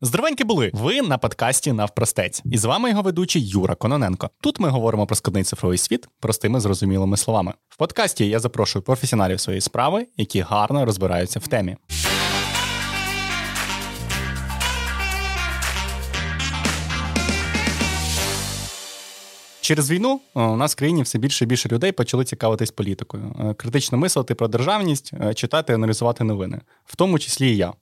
Здоровенькі були! Ви на подкасті Навпростець. І з вами його ведучий Юра Кононенко. Тут ми говоримо про складний цифровий світ простими зрозумілими словами. В подкасті я запрошую професіоналів своєї справи, які гарно розбираються в темі. Через війну у нас в країні все більше і більше людей почали цікавитись політикою, е, критично мислити про державність, е, читати, аналізувати новини, в тому числі і я.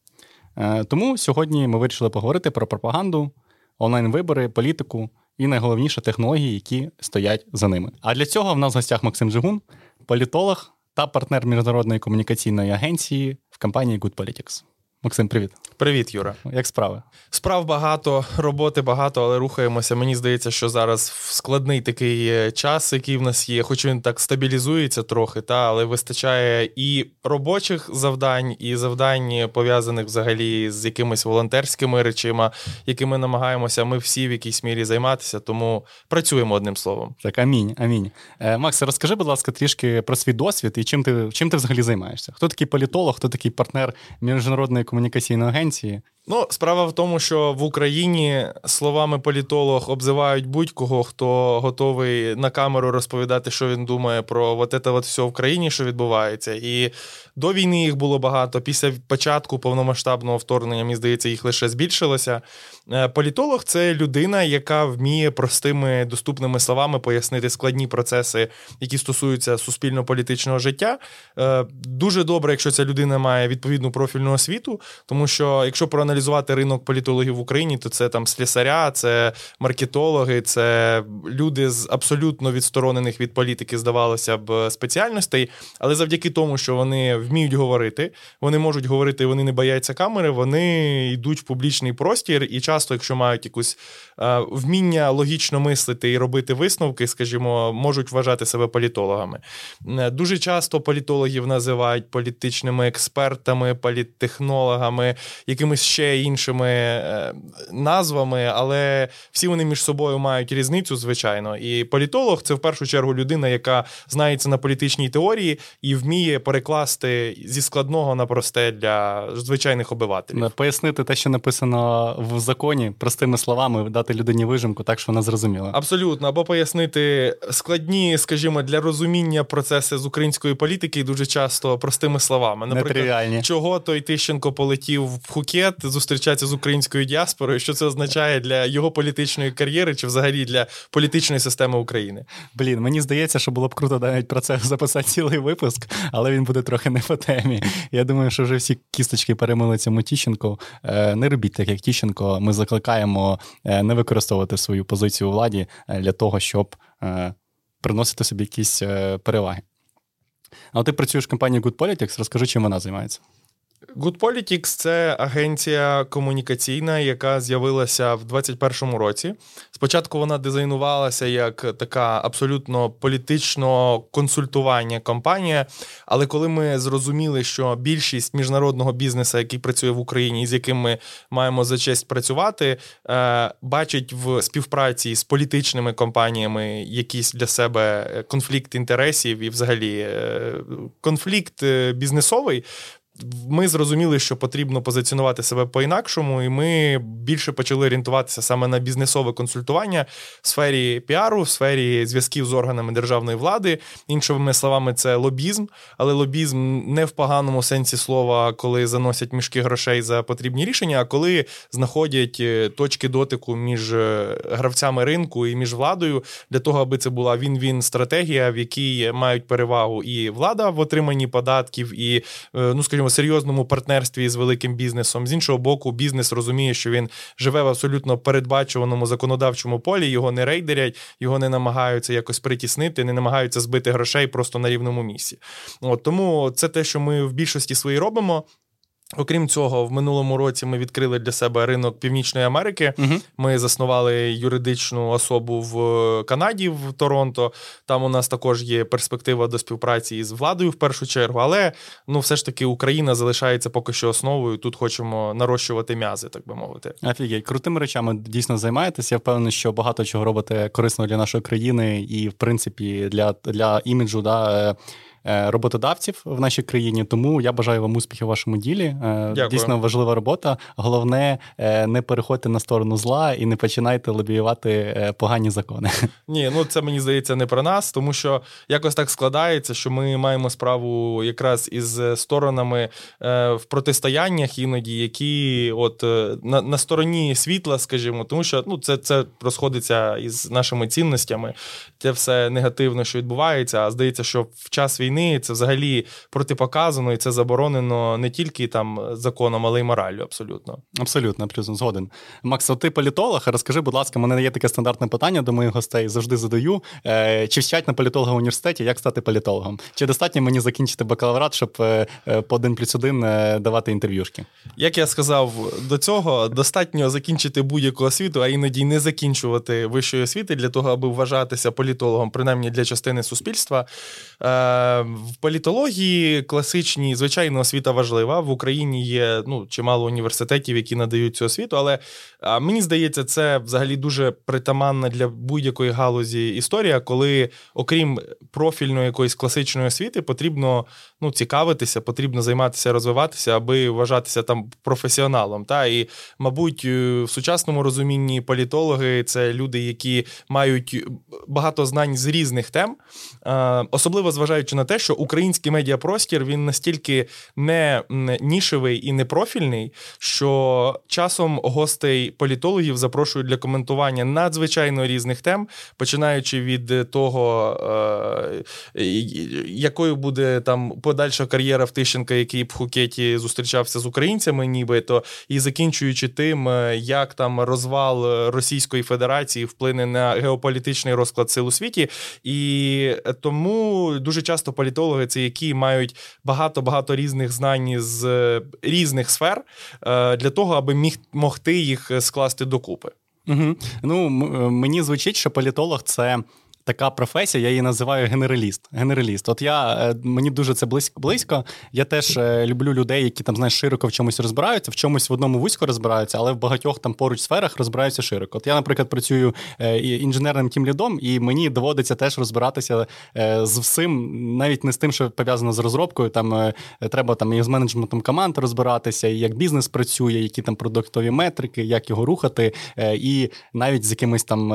Е, тому сьогодні ми вирішили поговорити про пропаганду, онлайн-вибори, політику і найголовніше технології, які стоять за ними. А для цього в нас в гостях Максим Жигун, політолог та партнер міжнародної комунікаційної агенції в компанії Good Politics. Максим, привіт. Привіт, Юра. Як справи? Справ багато, роботи багато, але рухаємося. Мені здається, що зараз складний такий час, який в нас є, хоч він так стабілізується трохи, та але вистачає і робочих завдань, і завдань пов'язаних взагалі з якимись волонтерськими речима, якими намагаємося ми всі в якійсь мірі займатися. Тому працюємо одним словом. Так, амінь. Амінь. Е, Макс, розкажи, будь ласка, трішки про свій досвід і чим ти чим ти взагалі займаєшся? Хто такий політолог, хто такий партнер міжнародної комунікаційної агенції? Ну, справа в тому, що в Україні словами політолог обзивають будь-кого, хто готовий на камеру розповідати, що він думає про от це от все в країні, що відбувається. І до війни їх було багато. Після початку повномасштабного вторгнення, мені здається, їх лише збільшилося. Е, політолог це людина, яка вміє простими доступними словами пояснити складні процеси, які стосуються суспільно-політичного життя. Е, дуже добре, якщо ця людина має відповідну профільну освіту, тому що якщо проаналізувати ринок політологів в Україні, то це там слісаря, це маркетологи, це люди з абсолютно відсторонених від політики, здавалося б, спеціальностей, але завдяки тому, що вони вміють говорити, вони можуть говорити, вони не бояться камери, вони йдуть в публічний простір і часто, якщо мають якусь е, вміння логічно мислити і робити висновки, скажімо, можуть вважати себе політологами. Е, дуже часто політологів називають політичними експертами, політтехнологами, якимись ще іншими е, назвами, але всі вони між собою мають різницю, звичайно. І політолог це в першу чергу людина, яка знається на політичній теорії і вміє перекласти зі складного на просте для звичайних обивателів. Пояснити те, що написано в законі законі, простими словами, дати людині вижимку, так що вона зрозуміла. Абсолютно, або пояснити складні, скажімо, для розуміння процеси з української політики дуже часто простими словами. Наприклад, чого той Тищенко полетів в Хукет зустрічатися з українською діаспорою, що це означає для його політичної кар'єри чи взагалі для політичної системи України? Блін, мені здається, що було б круто навіть про це записати цілий випуск, але він буде трохи не по темі. Я думаю, що вже всі кісточки перемили цьому Тіщенку. Е, не робіть так, як Тіщенко. Ми закликаємо е, не використовувати свою позицію у владі е, для того, щоб приносити собі якісь переваги. А ти працюєш в компанії Good Politics, розкажи, чим вона займається. Good Politics – це агенція комунікаційна, яка з'явилася в 2021 році. Спочатку вона дизайнувалася як така абсолютно політично консультування компанія. Але коли ми зрозуміли, що більшість міжнародного бізнесу, який працює в Україні, і з яким ми маємо за честь працювати, е, бачить в співпраці з політичними компаніями якийсь для себе конфлікт інтересів і, взагалі, е, конфлікт е, бізнесовий ми зрозуміли, що потрібно позиціонувати себе по-інакшому, і ми більше почали орієнтуватися саме на бізнесове консультування в сфері піару, в сфері зв'язків з органами державної влади. Іншими словами, це лобізм, але лобізм не в поганому сенсі слова, коли заносять мішки грошей за потрібні рішення, а коли знаходять е, точки дотику між е, гравцями ринку і між владою для того, аби це була він-він стратегія, в якій мають перевагу і влада в отриманні податків, і е, ну скажімо, серйозному партнерстві з великим бізнесом. З іншого боку, бізнес розуміє, що він живе в абсолютно передбачуваному законодавчому полі, його не рейдерять, його не намагаються якось притіснити, не намагаються збити грошей просто на рівному місці. От Тому це те, що ми в більшості своїй робимо. Окрім цього, в минулому році ми відкрили для себе ринок Північної Америки. uh Ми заснували юридичну особу в Канаді, в Торонто. Там у нас також є перспектива до співпраці із владою в першу чергу. Але ну, все ж таки Україна залишається поки що основою. Тут хочемо нарощувати м'язи, так би мовити. Офігеть, крутими речами дійсно займаєтесь. Я впевнений, що багато чого робите корисно для нашої країни і, в принципі, для для іміджу. Да, е, роботодавців в нашій країні. Тому я бажаю вам успіхів у вашому ділі. Дякую. Дійсно важлива робота. Головне, не переходьте на сторону зла і не починайте лобіювати погані закони. Ні, ну це мені здається не про нас, тому що якось так складається, що ми маємо справу якраз із сторонами в протистояннях іноді, які от на на стороні світла, скажімо, тому що ну це це розходиться із нашими цінностями. Це все негативно, що відбувається. А здається, що в час війни це взагалі протипоказано і це заборонено не тільки там законом, але й мораллю. Абсолютно. Абсолютно, абсолютно згоден. Макс, ти політолог. Розкажи, будь ласка, мене є таке стандартне питання до моїх гостей. Завжди задаю. Е, чи вчать на політолога в університеті, як стати політологом? Чи достатньо мені закінчити бакалаврат, щоб е, е, по один плюс один давати інтерв'юшки? Як я сказав до цього, достатньо закінчити будь-яку освіту, а іноді не закінчувати вищої освіти для того, аби вважатися політологом, принаймні для частини суспільства. Е, в політології класичній, звичайно, освіта важлива. В Україні є ну, чимало університетів, які надають цю освіту, але мені здається, це взагалі дуже притаманна для будь-якої галузі історія, коли, окрім профільної якоїсь класичної освіти, потрібно ну, цікавитися, потрібно займатися, розвиватися, аби вважатися там професіоналом. Та? І, мабуть, в сучасному розумінні політологи це люди, які мають багато знань з різних тем, особливо зважаючи на те, що український медіапростір він настільки не нішевий і не профільний, що часом гостей політологів запрошують для коментування надзвичайно різних тем, починаючи від того, е, якою буде там подальша кар'єра в Тищенка, який в Хукеті зустрічався з українцями, нібито, і закінчуючи тим, е, як там розвал Російської Федерації вплине на геополітичний розклад сил у світі. І тому дуже часто політологи це які мають багато багато різних знань з різних сфер е, для того, аби міг могти їх скласти докупи. Угу. Ну мені звучить, що політолог це така професія, я її називаю генераліст. Генераліст. От я е, мені дуже це близько близько. Я теж е, люблю людей, які там знаєш, широко в чомусь розбираються, в чомусь в одному вузько розбираються, але в багатьох там поруч сферах розбираються широко. От я, наприклад, працюю е, інженерним тімлідом, і мені доводиться теж розбиратися з всім, навіть не з тим, що пов'язано з розробкою. Там треба там і з менеджментом команд розбиратися, і як бізнес працює, які там продуктові метрики, як його рухати, і навіть з якимись там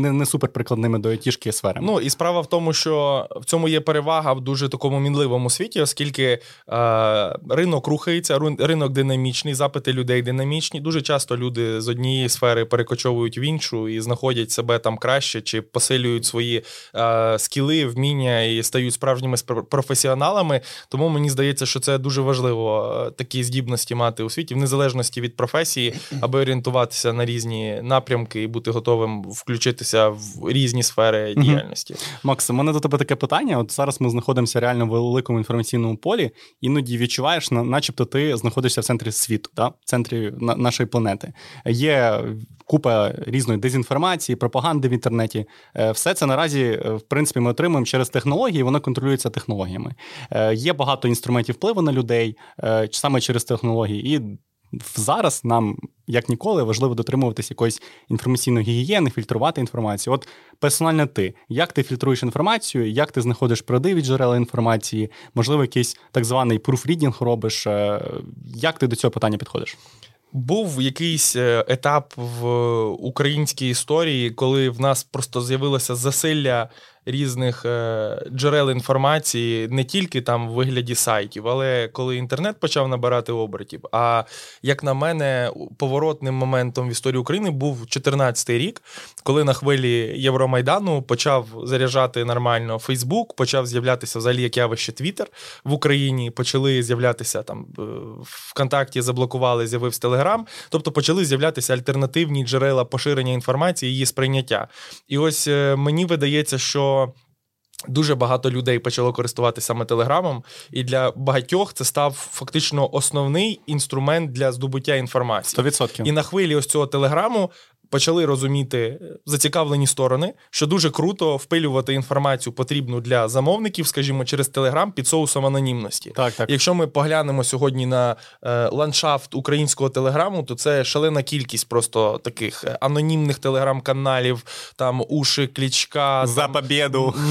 не, не суперприкладними до ІТ трішки сферами. Ну і справа в тому, що в цьому є перевага в дуже такому мінливому світі, оскільки е, ринок рухається, ринок динамічний, запити людей динамічні. Дуже часто люди з однієї сфери перекочовують в іншу і знаходять себе там краще, чи посилюють свої е, скіли, вміння і стають справжніми професіоналами. Тому мені здається, що це дуже важливо е, такі здібності мати у світі, в незалежності від професії, аби орієнтуватися на різні напрямки і бути готовим включитися в різні сфери діяльності. Макс, у мене до тебе таке питання. От зараз ми знаходимося реально в великому інформаційному полі, іноді відчуваєш, начебто ти знаходишся в центрі світу, да? в центрі нашої планети. Є купа різної дезінформації, пропаганди в інтернеті. Е, все це наразі, е, в принципі, ми отримуємо через технології, воно контролюється технологіями. Е, є багато інструментів впливу на людей саме через технології. І зараз нам, як ніколи, важливо дотримуватись якоїсь інформаційної гігієни, фільтрувати інформацію. От персонально ти, як ти фільтруєш інформацію, як ти знаходиш правдиві джерела інформації, можливо, якийсь так званий пруфрідінг робиш. Е, як ти до цього питання підходиш? Був якийсь е, етап в українській історії, коли в нас просто з'явилося засилля різних е, джерел інформації, не тільки там в вигляді сайтів, але коли інтернет почав набирати обертів. А як на мене, поворотним моментом в історії України був 2014 рік, коли на хвилі Євромайдану почав заряджати нормально Фейсбук, почав з'являтися взагалі як явище Твіттер в Україні. Почали з'являтися там е, ВКонтакті, заблокували, з'явився Телеграм. Тобто почали з'являтися альтернативні джерела поширення інформації, її сприйняття. І ось е, мені видається, що. Дуже багато людей почало користуватися саме телеграмом, і для багатьох це став фактично основний інструмент для здобуття інформації. 100%. І на хвилі ось цього телеграму почали розуміти зацікавлені сторони, що дуже круто впилювати інформацію потрібну для замовників, скажімо, через Телеграм під соусом анонімності. Так, так. Якщо ми поглянемо сьогодні на е, ландшафт українського телеграму, то це шалена кількість просто таких е, анонімних телеграм-каналів, там уші Клічка, За там,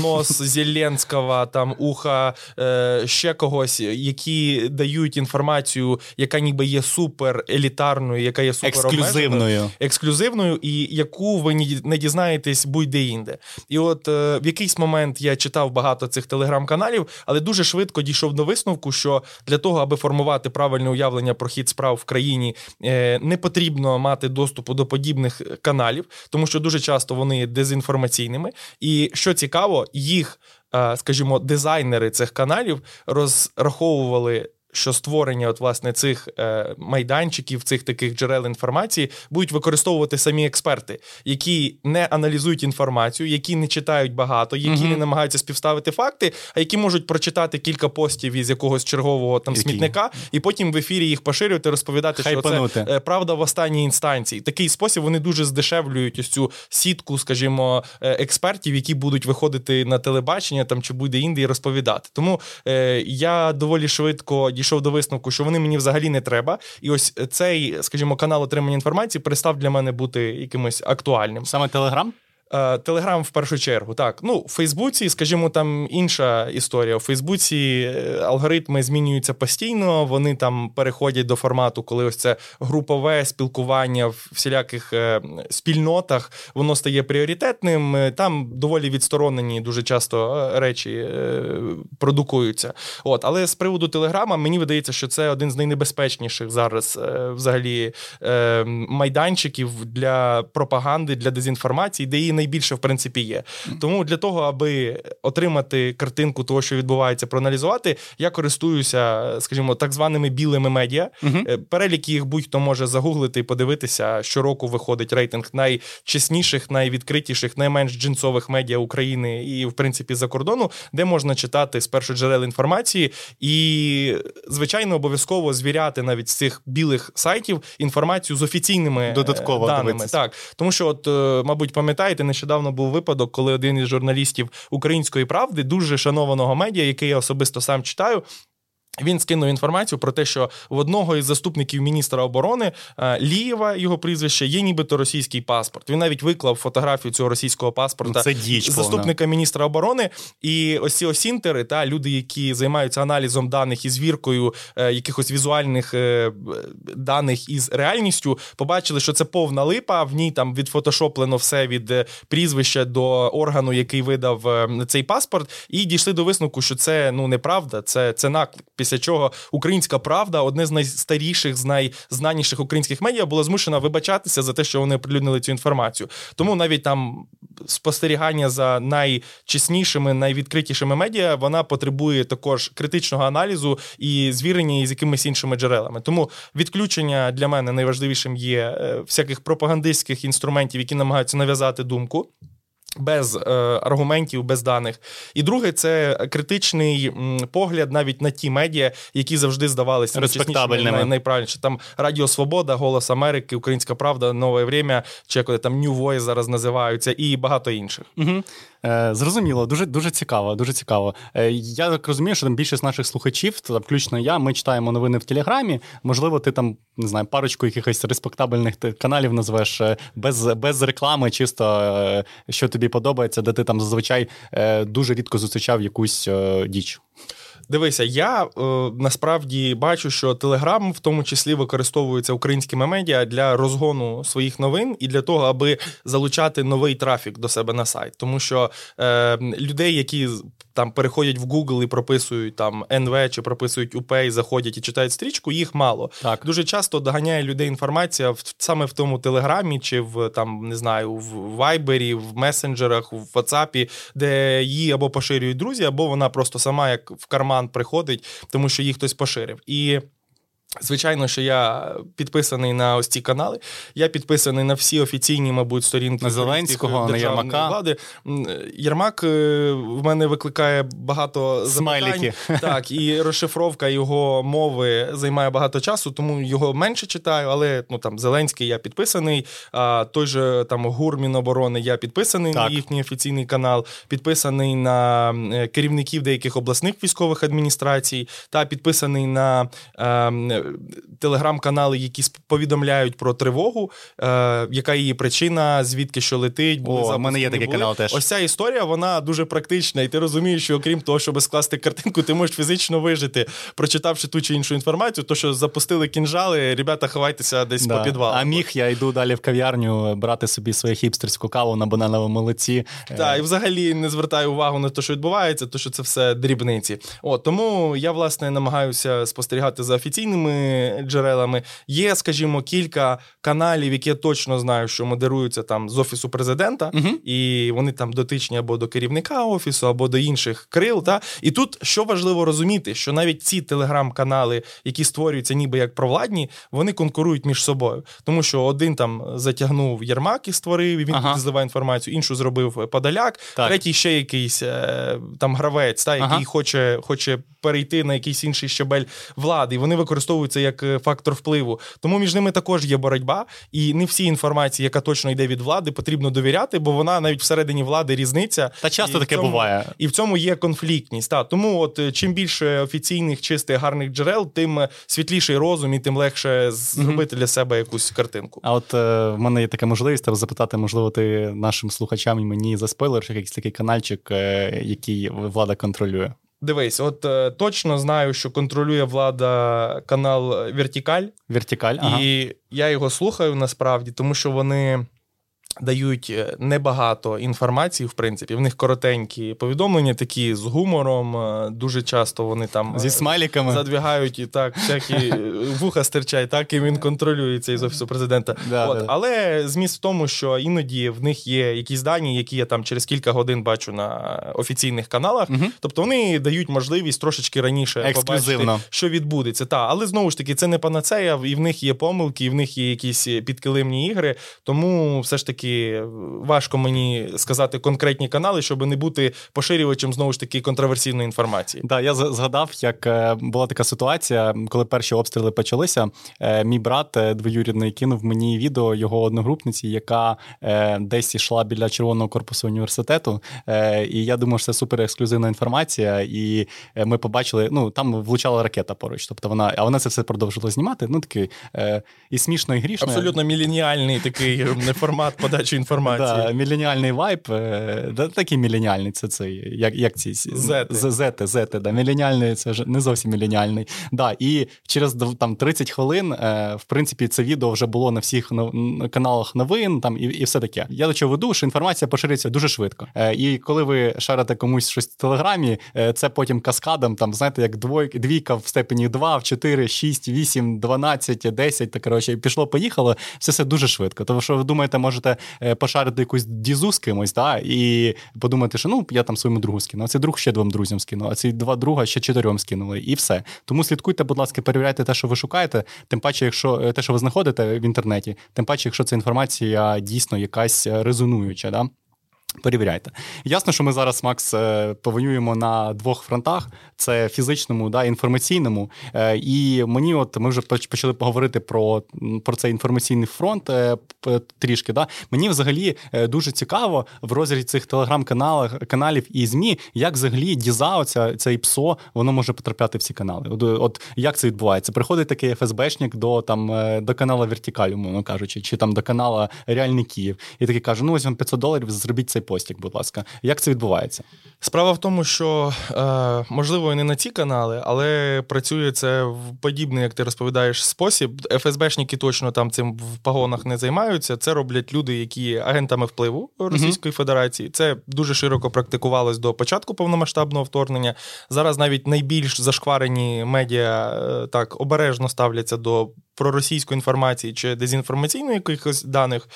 нос Зеленського, там уха е, ще когось, які дають інформацію, яка ніби є супер елітарною, яка є супер Ексклюзивною. ексклюзивною, і яку ви не дізнаєтесь будь-де інде. І от е, в якийсь момент я читав багато цих телеграм-каналів, але дуже швидко дійшов до висновку, що для того, аби формувати правильне уявлення про хід справ в країні, е, не потрібно мати доступу до подібних каналів, тому що дуже часто вони дезінформаційними. І що цікаво, їх, е, скажімо, дизайнери цих каналів розраховували що створення от власне цих е, майданчиків, цих таких джерел інформації будуть використовувати самі експерти, які не аналізують інформацію, які не читають багато, які uh-huh. не намагаються співставити факти, а які можуть прочитати кілька постів із якогось чергового там які? смітника, і потім в ефірі їх поширювати, розповідати, Хайпанути. що це е, правда в останній інстанції. Такий спосіб вони дуже здешевлюють ось цю сітку, скажімо, е, експертів, які будуть виходити на телебачення там чи буде інде і розповідати. Тому е, я доволі швидко дійшов до висновку, що вони мені взагалі не треба. І ось цей, скажімо, канал отримання інформації перестав для мене бути якимось актуальним. Саме Телеграм? Е, Телеграм в першу чергу. Так, ну в Фейсбуці, скажімо, там інша історія. У Фейсбуці е, алгоритми змінюються постійно. Вони там переходять до формату, коли ось це групове спілкування в всіляких е, спільнотах, воно стає пріоритетним. Там доволі відсторонені дуже часто речі продукуються. От, але з приводу Телеграма мені видається, що це один з найнебезпечніших зараз взагалі майданчиків для пропаганди, для дезінформації, де її найбільше в принципі є. Тому для того, аби отримати картинку того, що відбувається, проаналізувати, я користуюся, скажімо, так званими білими медіа. uh Перелік їх будь-хто може загуглити і подивитися. Щороку виходить рейтинг найчесніших, найвідкритіших, найменш джинсових медіа України і, в принципі, за кордону, де можна читати з джерел інформації, і, звичайно, обов'язково звіряти навіть з цих білих сайтів інформацію з офіційними е, Додатково даними. Дивитися. Так, тому що, от, мабуть, пам'ятаєте нещодавно був випадок, коли один із журналістів Української правди, дуже шанованого медіа, який я особисто сам читаю, він скинув інформацію про те, що в одного із заступників міністра оборони е, Лієва, його прізвище, є нібито російський паспорт. Він навіть виклав фотографію цього російського паспорта Це діч заступника повна. міністра оборони. І ось ці осінтери, та люди, які займаються аналізом даних і звіркою е, якихось візуальних е, даних із реальністю, побачили, що це повна липа. В ній там відфотошоплено все від е, прізвища до органу, який видав е, цей паспорт, і дійшли до висновку, що це ну неправда, це, це наклик. Після чого Українська Правда, одне з найстаріших, з найзнаніших українських медіа, була змушена вибачатися за те, що вони оприлюднили цю інформацію. Тому навіть там спостерігання за найчеснішими, найвідкритішими медіа, вона потребує також критичного аналізу і звірення із якимись іншими джерелами. Тому відключення для мене найважливішим є е, всяких пропагандистських інструментів, які намагаються нав'язати думку без е, аргументів, без даних. І друге, це критичний м, погляд навіть на ті медіа, які завжди здавалися респектабельними. найправильніше. Там Радіо Свобода, Голос Америки, Українська Правда, Нове Время, чи як там New Voice зараз називаються, і багато інших. Угу. Е, Зрозуміло, дуже дуже цікаво. Дуже цікаво. Е, я так розумію, що там більшість наших слухачів, то включно я, ми читаємо новини в Телеграмі. Можливо, ти там не знаю, парочку якихось респектабельних каналів назвеш е, без без реклами, чисто що тобі подобається, де ти там зазвичай дуже рідко зустрічав якусь діч. Дивися, я е, насправді бачу, що Телеграм в тому числі використовується українськими медіа для розгону своїх новин і для того, аби залучати новий трафік до себе на сайт. Тому що е, людей, які там переходять в Google і прописують там НВ чи прописують УП і заходять і читають стрічку, їх мало. Так. Дуже часто доганяє людей інформація в саме в тому Телеграмі, чи в там не знаю, в Вайбері, в месенджерах, в ватсапі, де її або поширюють друзі, або вона просто сама як в карман приходить, тому що їх хтось поширив. І Звичайно, що я підписаний на ось ці канали. Я підписаний на всі офіційні, мабуть, сторінки на Зеленського, на Єрмака. влади. Єрмак е, в мене викликає багато Смайлики. запитань. Так, і розшифровка його мови займає багато часу, тому його менше читаю. Але ну там Зеленський я підписаний. А той же там ГУР Міноборони я підписаний так. на їхній офіційний канал, підписаний на е, керівників деяких обласних військових адміністрацій, та підписаний на. Е, телеграм-канали, які повідомляють про тривогу, е, яка її причина, звідки що летить, були О, У мене є такий канал теж. Ось ця історія, вона дуже практична, і ти розумієш, що окрім того, щоб скласти картинку, ти можеш фізично вижити, прочитавши ту чи іншу інформацію, то що запустили кінжали, ребята, ховайтеся десь да. по підвалу. А міг я йду далі в кав'ярню брати собі свою хіпстерську каву на банановому молоці. Так, і взагалі не звертаю увагу на те, що відбувається, то що це все дрібниці. О, тому я власне намагаюся спостерігати за офіційними джерелами. Є, скажімо, кілька каналів, які я точно знаю, що модеруються там з офісу президента, uh і вони там дотичні або до керівника офісу, або до інших крил. Та? І тут що важливо розуміти, що навіть ці телеграм-канали, які створюються, ніби як провладні, вони конкурують між собою. Тому що один там затягнув Єрмак і створив, і він ага. зливає інформацію, іншу зробив Подоляк, так. третій ще якийсь е, там гравець, та, який ага. хоче, хоче перейти на якийсь інший щабель влади. І вони використовуються як е, фактор впливу. Тому між ними також є боротьба, і не всі інформації, яка точно йде від влади, потрібно довіряти, бо вона навіть всередині влади різниця. Та часто і таке цьому, буває. І в цьому є конфліктність. Та тому, от е, чим більше офіційних чистих гарних джерел, тим е, світліший розум і тим легше зробити mm-hmm. для себе якусь картинку. А от е, в мене є така можливість тебе запитати, можливо, ти нашим слухачам і мені за спойлер, якийсь такий каналчик, е, який влада контролює. Дивись, от е, точно знаю, що контролює влада канал Вертикаль. Вертикаль, ага. І я його слухаю насправді, тому що вони дають е, небагато інформації, в принципі. В них коротенькі повідомлення, такі з гумором. Е, дуже часто вони там зі смайліками задвігають і так, всякі вуха стирчать, так і він контролюється із офісу президента. Да, От, да. Але зміст в тому, що іноді в них є якісь дані, які я там через кілька годин бачу на офіційних каналах. Угу. Тобто вони дають можливість трошечки раніше побачити, що відбудеться. Та, але знову ж таки, це не панацея, і в них є помилки, і в них є якісь підкилимні ігри. Тому все ж таки таки важко мені сказати конкретні канали, щоб не бути поширювачем знову ж таки контроверсійної інформації. Так, я згадав, як е, була така ситуація, коли перші обстріли почалися. Е, мій брат е, двоюрідний кинув мені відео його одногрупниці, яка десь йшла біля червоного корпусу університету. І я думаю, що це супер ексклюзивна інформація. І ми побачили, ну там влучала ракета поруч. Тобто вона, а вона це все продовжила знімати. Ну такий і смішно, і грішно. Абсолютно міленіальний такий формат подачі інформації. Да, Міленіальний вайб, е, да, такий міленіальний, це цей, як як ці зети. зети, зети, да, Міленіальний це ж не зовсім міленіальний. Да, І через там 30 хвилин, е, в принципі, це відео вже було на всіх каналах новин там і і все таке. Я до чого веду, що інформація поширюється дуже швидко. Е, і коли ви шарите комусь щось в телеграмі, це потім каскадом, там, знаєте, як двойка, двійка в степені 2, в 4, 6, 8, 12, 10, так коротше, пішло, поїхало. Все це дуже швидко. Тому що ви думаєте, можете пошарити якусь дізу з кимось, да, і подумати, що ну я там своєму другу скину, а цей друг ще двом друзям скинув, а ці два друга ще чотирьом скинули, і все. Тому слідкуйте, будь ласка, перевіряйте те, що ви шукаєте. Тим паче, якщо е, те, що ви знаходите в інтернеті, тим паче, якщо ця інформація дійсно якась резонуюча. Да? Перевіряйте. Ясно, що ми зараз, Макс, е, повоюємо на двох фронтах: це фізичному да, інформаційному. Е, і мені, от ми вже почали поговорити про про цей інформаційний фронт е, трішки. Да. Мені взагалі дуже цікаво в розрізі цих телеграм-каналів каналів і ЗМІ, як взагалі діза, оця, цей ПСО, воно може потрапляти в ці канали. От от як це відбувається? Приходить такий ФСБшник до там до каналу Вертикаль, умовно кажучи, чи там до каналу Реальний Київ, і такий каже: ну ось вам 500 доларів, зробіть цей постік, будь ласка. Як це відбувається? Справа в тому, що е, можливо і не на ці канали, але працює це в подібний, як ти розповідаєш, спосіб. ФСБшники точно там цим в погонах не займаються. Це роблять люди, які агентами впливу Російської mm Федерації. Це дуже широко практикувалось до початку повномасштабного вторгнення. Зараз навіть найбільш зашкварені медіа е, так обережно ставляться до проросійської інформації чи дезінформаційної якихось даних.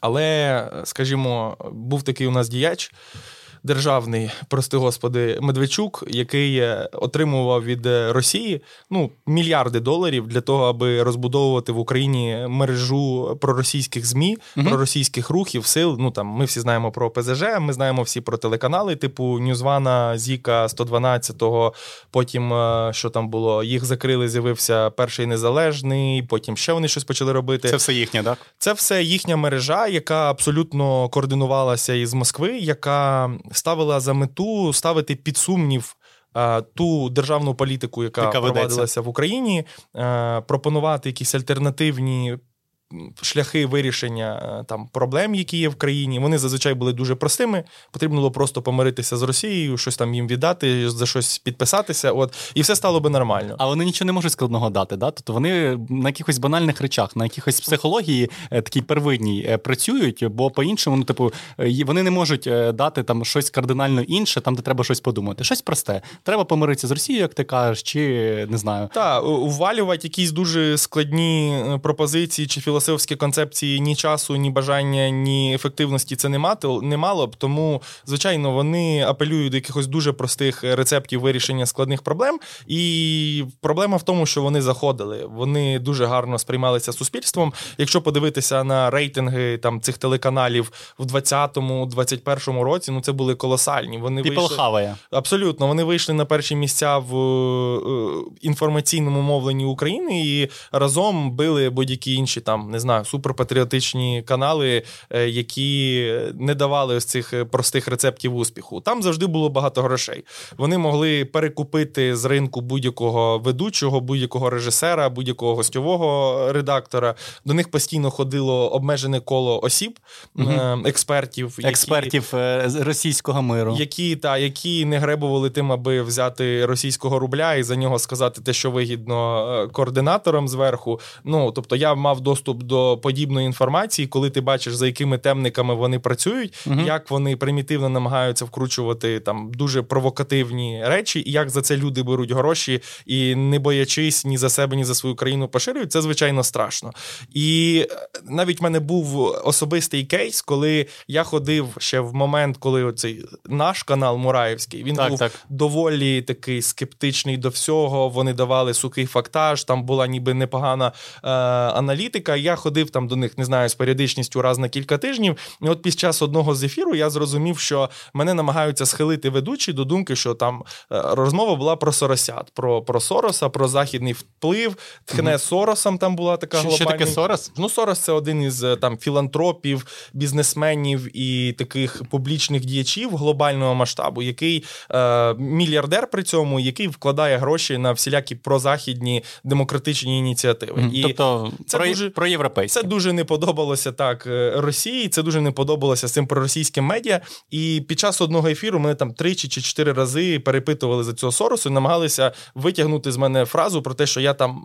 Але, скажімо, був такий у нас діяч. Державний, прости господи, Медведчук, який отримував від Росії ну, мільярди доларів для того, аби розбудовувати в Україні мережу проросійських змі, угу. проросійських рухів, сил. Ну там ми всі знаємо про ПЗЖ, ми знаємо всі про телеканали, типу Ньюзвана, Зіка, 112-го, Потім що там було, їх закрили, з'явився перший незалежний. Потім ще вони щось почали робити. Це все їхнє, так? Це все їхня мережа, яка абсолютно координувалася із Москви, яка ставила за мету ставити під сумнів. Ту державну політику, яка, яка провадилася в Україні, пропонувати якісь альтернативні шляхи вирішення е, там проблем, які є в країні, вони зазвичай були дуже простими. Потрібно було просто помиритися з Росією, щось там їм віддати, за щось підписатися. От і все стало би нормально. А вони нічого не можуть складного дати. Да? Тобто вони на якихось банальних речах, на якихось психології е, такій первинній е, працюють, бо по-іншому, ну типу, вони не можуть дати там щось кардинально інше, там де треба щось подумати. Щось просте. Треба помиритися з Росією, як ти кажеш, чи не знаю. Так, увалювати якісь дуже складні пропозиції чи філософії філософські концепції ні часу, ні бажання, ні ефективності це не мати не мало б. Тому, звичайно, вони апелюють до якихось дуже простих рецептів вирішення складних проблем. І проблема в тому, що вони заходили. Вони дуже гарно сприймалися суспільством. Якщо подивитися на рейтинги там цих телеканалів в 20-21 році, ну це були колосальні. Вони People вийшли хаває. абсолютно. Вони вийшли на перші місця в е, інформаційному мовленні України і разом били будь-які інші там не знаю, суперпатріотичні канали, е, які не давали ось цих е, простих рецептів успіху. Там завжди було багато грошей. Вони могли перекупити з ринку будь-якого ведучого, будь-якого режисера, будь-якого гостьового редактора. До них постійно ходило обмежене коло осіб, угу. експертів, експертів які, російського миру, які та які не гребували тим, аби взяти російського рубля і за нього сказати те, що вигідно координаторам зверху. Ну тобто я мав доступ до подібної інформації, коли ти бачиш, за якими темниками вони працюють, угу. як вони примітивно намагаються вкручувати там дуже провокативні речі, і як за це люди беруть гроші і не боячись ні за себе, ні за свою країну поширюють, це звичайно страшно. І е, навіть в мене був особистий кейс, коли я ходив ще в момент, коли оцей наш канал Мураївський, він так, був так. доволі такий скептичний до всього. Вони давали сухий фактаж, там була ніби непогана е, аналітика. Я ходив там до них, не знаю, з періодичністю раз на кілька тижнів. І от під час одного з ефіру я зрозумів, що мене намагаються схилити ведучі до думки, що там е, розмова була про Соросят, про про Сороса, про західний вплив. Тхне mm Соросом там була така що, глобальна... Що таке Сорос? Ну, Сорос це один із е, там філантропів, бізнесменів і таких публічних діячів глобального масштабу, який е, мільярдер при цьому, який вкладає гроші на всілякі прозахідні демократичні ініціативи. mm І тобто це про, дуже про європейське. Це дуже не подобалося так е, Росії. Це дуже не подобалося цим проросійським медіа. І під час одного ефіру мене там тричі чи чотири рази перепитували за цього Соросу і намагалися витягнути з мене фразу про те, що я там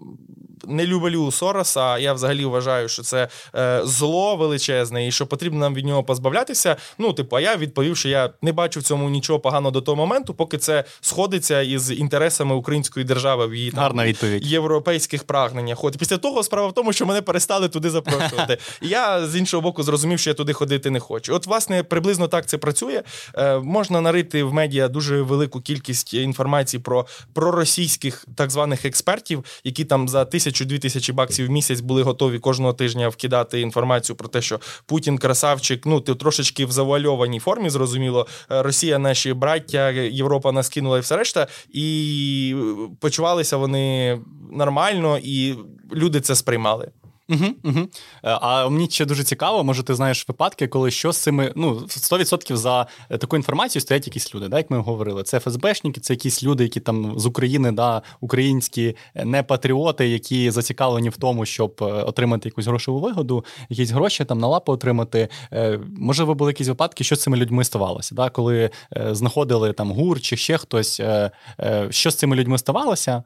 не люблю Сороса. Я взагалі вважаю, що це е, зло величезне і що потрібно нам від нього позбавлятися. Ну, типу, а я відповів, що я не бачу в цьому нічого поганого до того моменту, поки це сходиться із інтересами української держави в її там, відповідь. європейських прагненнях. От після того справа в тому, що мене перестали туди запрошувати. І я з іншого боку зрозумів, що я туди ходити не хочу. От, власне, приблизно так це працює. Е, Можна нарити в медіа дуже велику кількість інформації про проросійських так званих експертів, які там за тисячу тисячу-дві тисячі баксів в місяць були готові кожного тижня вкидати інформацію про те, що Путін красавчик, ну ти трошечки в завуальованій формі, зрозуміло, е, Росія, наші браття, Європа нас кинула і все решта, і почувалися вони нормально, і люди це сприймали. Угу, угу. А мені ще дуже цікаво, може, ти знаєш випадки, коли що з цими ну 100% за е, таку інформацію стоять якісь люди, да, як ми говорили. Це ФСБшники, це якісь люди, які там з України, да, українські е, не патріоти, які зацікавлені в тому, щоб отримати якусь грошову вигоду, якісь гроші там на лапу отримати. Можливо, були якісь випадки, що з цими людьми ставалося, да, коли знаходили там гур чи ще хтось, що з цими людьми ставалося,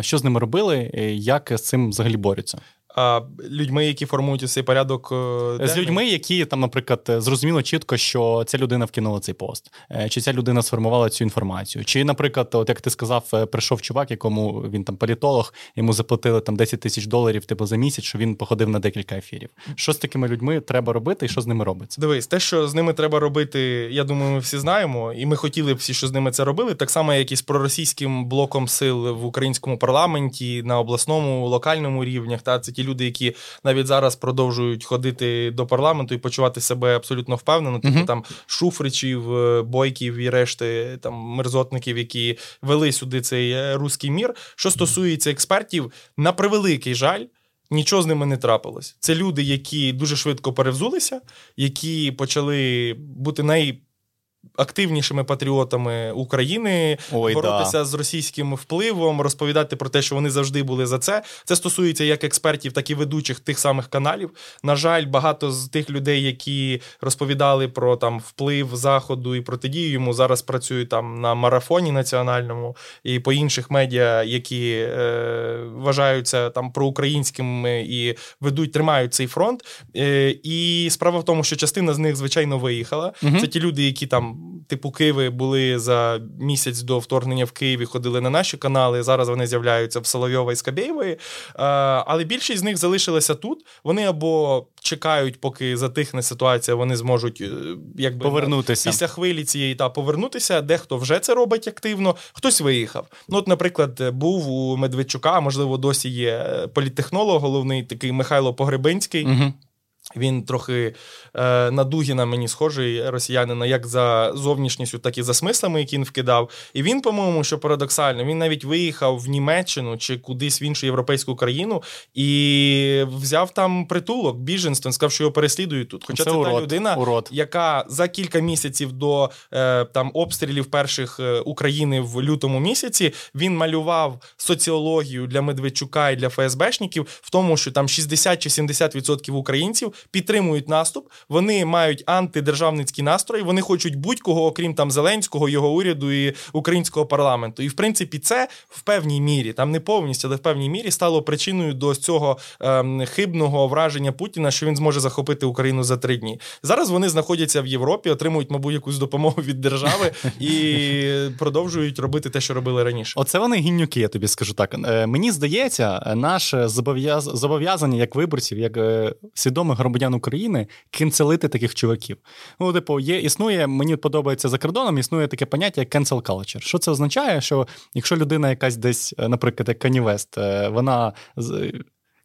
що з ними робили, як з цим взагалі борються. А, людьми, які формують цей порядок. Денний. З людьми, які там, наприклад, зрозуміло чітко, що ця людина вкинула цей пост, чи ця людина сформувала цю інформацію. Чи, наприклад, от як ти сказав, прийшов чувак, якому він там політолог, йому заплатили там 10 тисяч доларів типу за місяць, що він походив на декілька ефірів. Що з такими людьми треба робити, і що з ними робиться? Дивись, те, що з ними треба робити, я думаю, ми всі знаємо, і ми хотіли б всі, що з ними це робили. Так само, як і з проросійським блоком сил в українському парламенті на обласному локальному рівнях. Та це ті люди, які навіть зараз продовжують ходити до парламенту і почувати себе абсолютно впевнено. Uh-huh. там Шуфричів, е, бойків і решти там мерзотників, які вели сюди цей е, руський мір. Що стосується експертів, на превеликий жаль. Нічого з ними не трапилось. Це люди, які дуже швидко перевзулися, які почали бути най активнішими патріотами України, Ой, боротися да. з російським впливом, розповідати про те, що вони завжди були за це. Це стосується як експертів, так і ведучих тих самих каналів. На жаль, багато з тих людей, які розповідали про там вплив заходу і протидію йому, зараз працюють там на марафоні національному і по інших медіа, які е, вважаються там проукраїнськими і ведуть, тримають цей фронт. Е, І справа в тому, що частина з них звичайно виїхала. Угу. Це ті люди, які там типу Києви були за місяць до вторгнення в Києві, ходили на наші канали. Зараз вони з'являються в Соловйова і Скабєєвої. Але більшість з них залишилися тут. Вони або чекають, поки затихне ситуація, вони зможуть е, якби повернутися після хвилі цієї та повернутися. Дехто вже це робить активно, хтось виїхав. Ну, от, наприклад, був у Медведчука, можливо, досі є е, політтехнолог, головний такий Михайло Погребинський. Угу. Він трохи е, на Дугіна мені схожий росіянина, як за зовнішністю, так і за смислами, які він вкидав. І він, по-моєму, що парадоксально, він навіть виїхав в Німеччину чи кудись в іншу європейську країну і взяв там притулок, біженство, сказав, що його переслідують тут. Хоча це, це урод, та людина, урод. яка за кілька місяців до е, там обстрілів перших е, України в лютому місяці він малював соціологію для Медведчука і для ФСБшників в тому, що там 60 чи 70% українців підтримують наступ, вони мають антидержавницькі настрої, вони хочуть будь-кого, окрім там Зеленського, його уряду і українського парламенту. І в принципі, це в певній мірі, там не повністю, але в певній мірі стало причиною до цього ем, хибного враження Путіна, що він зможе захопити Україну за три дні. Зараз вони знаходяться в Європі, отримують, мабуть, якусь допомогу від держави і продовжують робити те, що робили раніше. Оце вони гіннюки, я тобі скажу так. Е, мені здається, наше зобов'язання як виборців, як е, свідомих громадян України кенселити таких чуваків. Ну, типу, є, існує, мені подобається за кордоном, існує таке поняття як cancel culture. Що це означає? Що якщо людина якась десь, е, наприклад, як Канівест, е, вона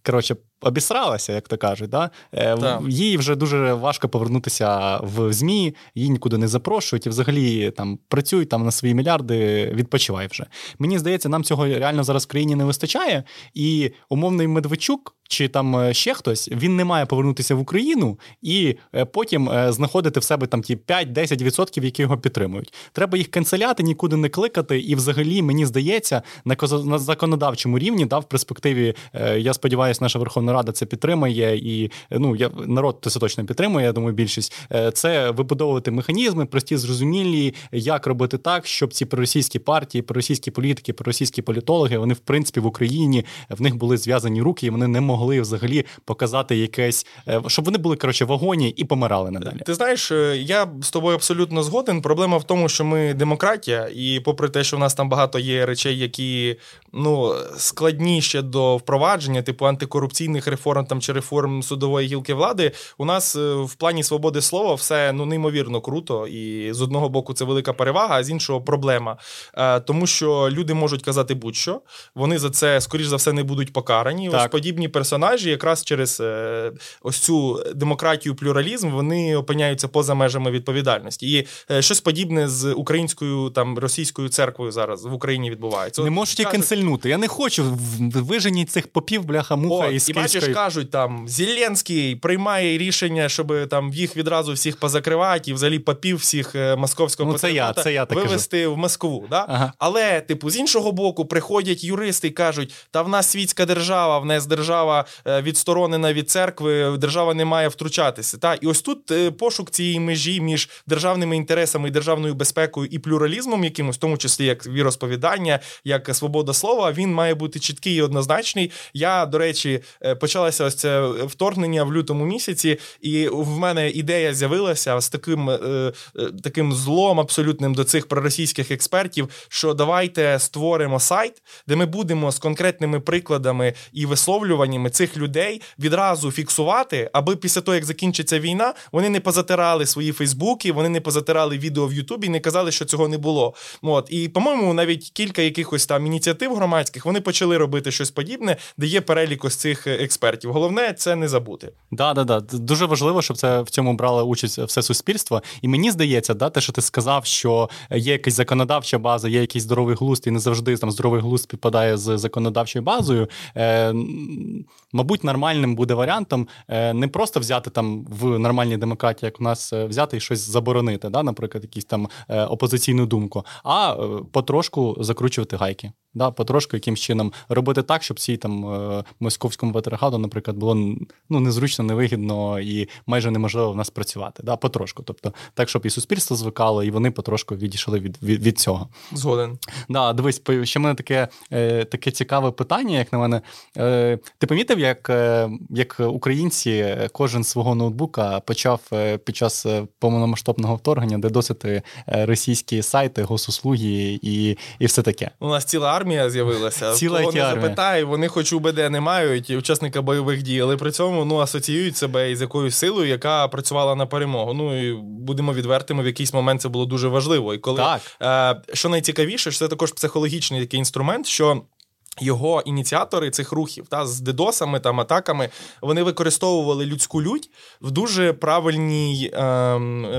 коротше, обісралася, як то кажуть. Да? Е, їй вже дуже важко повернутися в ЗМІ, її нікуди не запрошують і взагалі там працюють там на свої мільярди, відпочивай вже. Мені здається, нам цього реально зараз в країні не вистачає. І умовний Медведчук чи там е, ще хтось, він не має повернутися в Україну і е, потім знаходити в себе там ті 5-10%, які його підтримують. Треба їх канцеляти, нікуди не кликати. І, взагалі, мені здається, на законодавчому рівні да, в перспективі, я сподіваюся, наша Верховна Рада це підтримує, і ну я народ це точно підтримує. Я думаю, більшість е, це вибудовувати механізми, прості, зрозумілі, як робити так, щоб ці проросійські партії, проросійські політики, проросійські політологи, вони в принципі в Україні в них були зв'язані руки, і вони не могли взагалі показати якесь, е, щоб вони були коротше вагоні і помирали надалі. Ти знаєш, е, я з тобою абсолютно згоден. Проблема в тому, що ми демократія, і попри те, що в нас там багато є речей, які ну складніше до впровадження, типу антикорупційних реформ там чи реформ судової гілки влади, у нас е, в плані свободи слова все ну неймовірно круто. І з одного боку це велика перевага, а з іншого проблема. Е, тому що люди можуть казати будь-що, вони за це, скоріш за все, не будуть покарані. Так. Ось подібні персонажі, якраз через е, ось цю демократію, плюралізм, вони опиняються поза межами відповідальності. І щось подібне з українською там російською церквою зараз в Україні відбувається. Не можете канцельнути. Я не хочу виженіть цих попів, бляха, муха і скільки ж кажуть, там Зеленський приймає рішення, щоб там їх відразу всіх позакривати і взагалі попів всіх е, московського ну, це я, це я так вивести кажу. в Москву. Да? Ага. Але, типу, з іншого боку, приходять юристи і кажуть: та в нас світська держава, в нас держава е, відсторонена від церкви, держава не має втручатися. Та? І ось тут е, пошук цієї межі між державними інтересами і державною безпекою і плюралізмом, якимось, в тому числі як віросповідання, як свобода слова, він має бути чіткий і однозначний. Я, до речі, почалося ось це вторгнення в лютому місяці, і в мене ідея з'явилася з таким таким злом абсолютним до цих проросійських експертів, що давайте створимо сайт, де ми будемо з конкретними прикладами і висловлюваннями цих людей відразу фіксувати, аби після того, як закінчиться війна, вони не позатирали свої Фейсбуки, вони не позатирали відео в Ютубі не казали, що цього не було. От і по-моєму, навіть кілька якихось там ініціатив громадських вони почали робити щось подібне, де є перелік ось цих експертів. Головне це не забути. Да, да, да. Дуже важливо, щоб це в цьому брало участь все суспільство. І мені здається, да, те, що ти сказав, що є якась законодавча база, є якийсь здоровий глузд, і не завжди там здоровий глузд співпадає з законодавчою базою. Е, Мабуть, нормальним буде варіантом е, не просто взяти там в нормальній демократії, як у нас е, взяти і щось заборонити, да, наприклад, якісь там е, опозиційну думку, а потрошку закручувати гайки. Да, Потрошку якимсь чином робити так, щоб цій там московському патріархату, наприклад, було ну, незручно, невигідно і майже неможливо в нас працювати. Да, Потрошку. Тобто, так, щоб і суспільство звикало, і вони потрошку відійшли від від, від цього. Згоден. Да, Дивись, ще мене таке таке цікаве питання, як на мене. Ти помітив, як як українці кожен свого ноутбука почав під час повномасштабного вторгнення, де досить російські сайти, госуслуги і і все таке. У нас ціла армія з'явилася. Ціла Кого не запитай, вони хоч УБД не мають учасника бойових дій, але при цьому ну асоціюють себе із якоюсь силою, яка працювала на перемогу. Ну і будемо відвертими, в якийсь момент це було дуже важливо. І коли так. Е, що найцікавіше, що це також психологічний такий інструмент, що. Його ініціатори цих рухів та з дедосами там атаками вони використовували людську лють в дуже правильній е,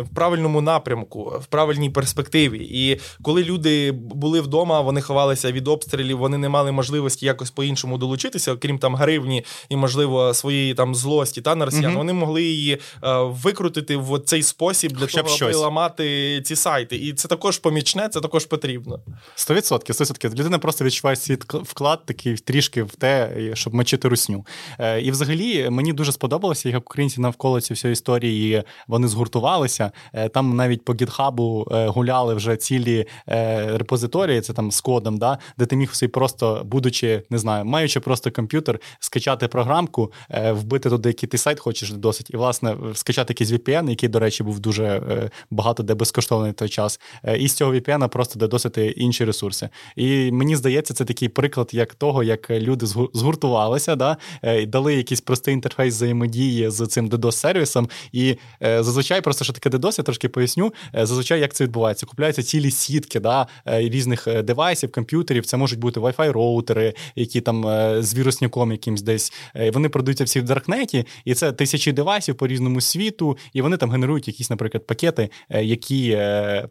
в правильному напрямку, в правильній перспективі. І коли люди були вдома, вони ховалися від обстрілів, вони не мали можливості якось по-іншому долучитися, окрім там гривні і, можливо, своєї там злості та на росіян. Угу. Вони могли її е, викрутити в цей спосіб для Хоча того, аби ламати ці сайти. І це також помічне, це також потрібно. 100%. 100%. Людина просто відчуває свій вклад вклад такий трішки в те, щоб мочити русню. Е, і взагалі мені дуже сподобалося, як українці навколо цієї всієї історії вони згуртувалися. Е, там навіть по гітхабу е, гуляли вже цілі репозиторії, це там з кодом, да, де ти міг все просто, будучи, не знаю, маючи просто комп'ютер, скачати програмку, вбити туди, який ти сайт хочеш досить, і, власне, скачати якийсь VPN, який, до речі, був дуже багато де безкоштовний той час. І з цього VPN просто де досить інші ресурси. І мені здається, це такий приклад як того, як люди згуртувалися, да, е, дали якийсь простий інтерфейс взаємодії з цим DDoS-сервісом. І е, зазвичай, просто що таке DDoS, я трошки поясню. Е, зазвичай як це відбувається? Купляються цілі сітки да, різних девайсів, комп'ютерів. Це можуть бути Wi-Fi роутери, які там з вірусняком якимсь десь. Вони продаються всі в Даркнеті, і це тисячі девайсів по різному світу, і вони там генерують якісь, наприклад, пакети, які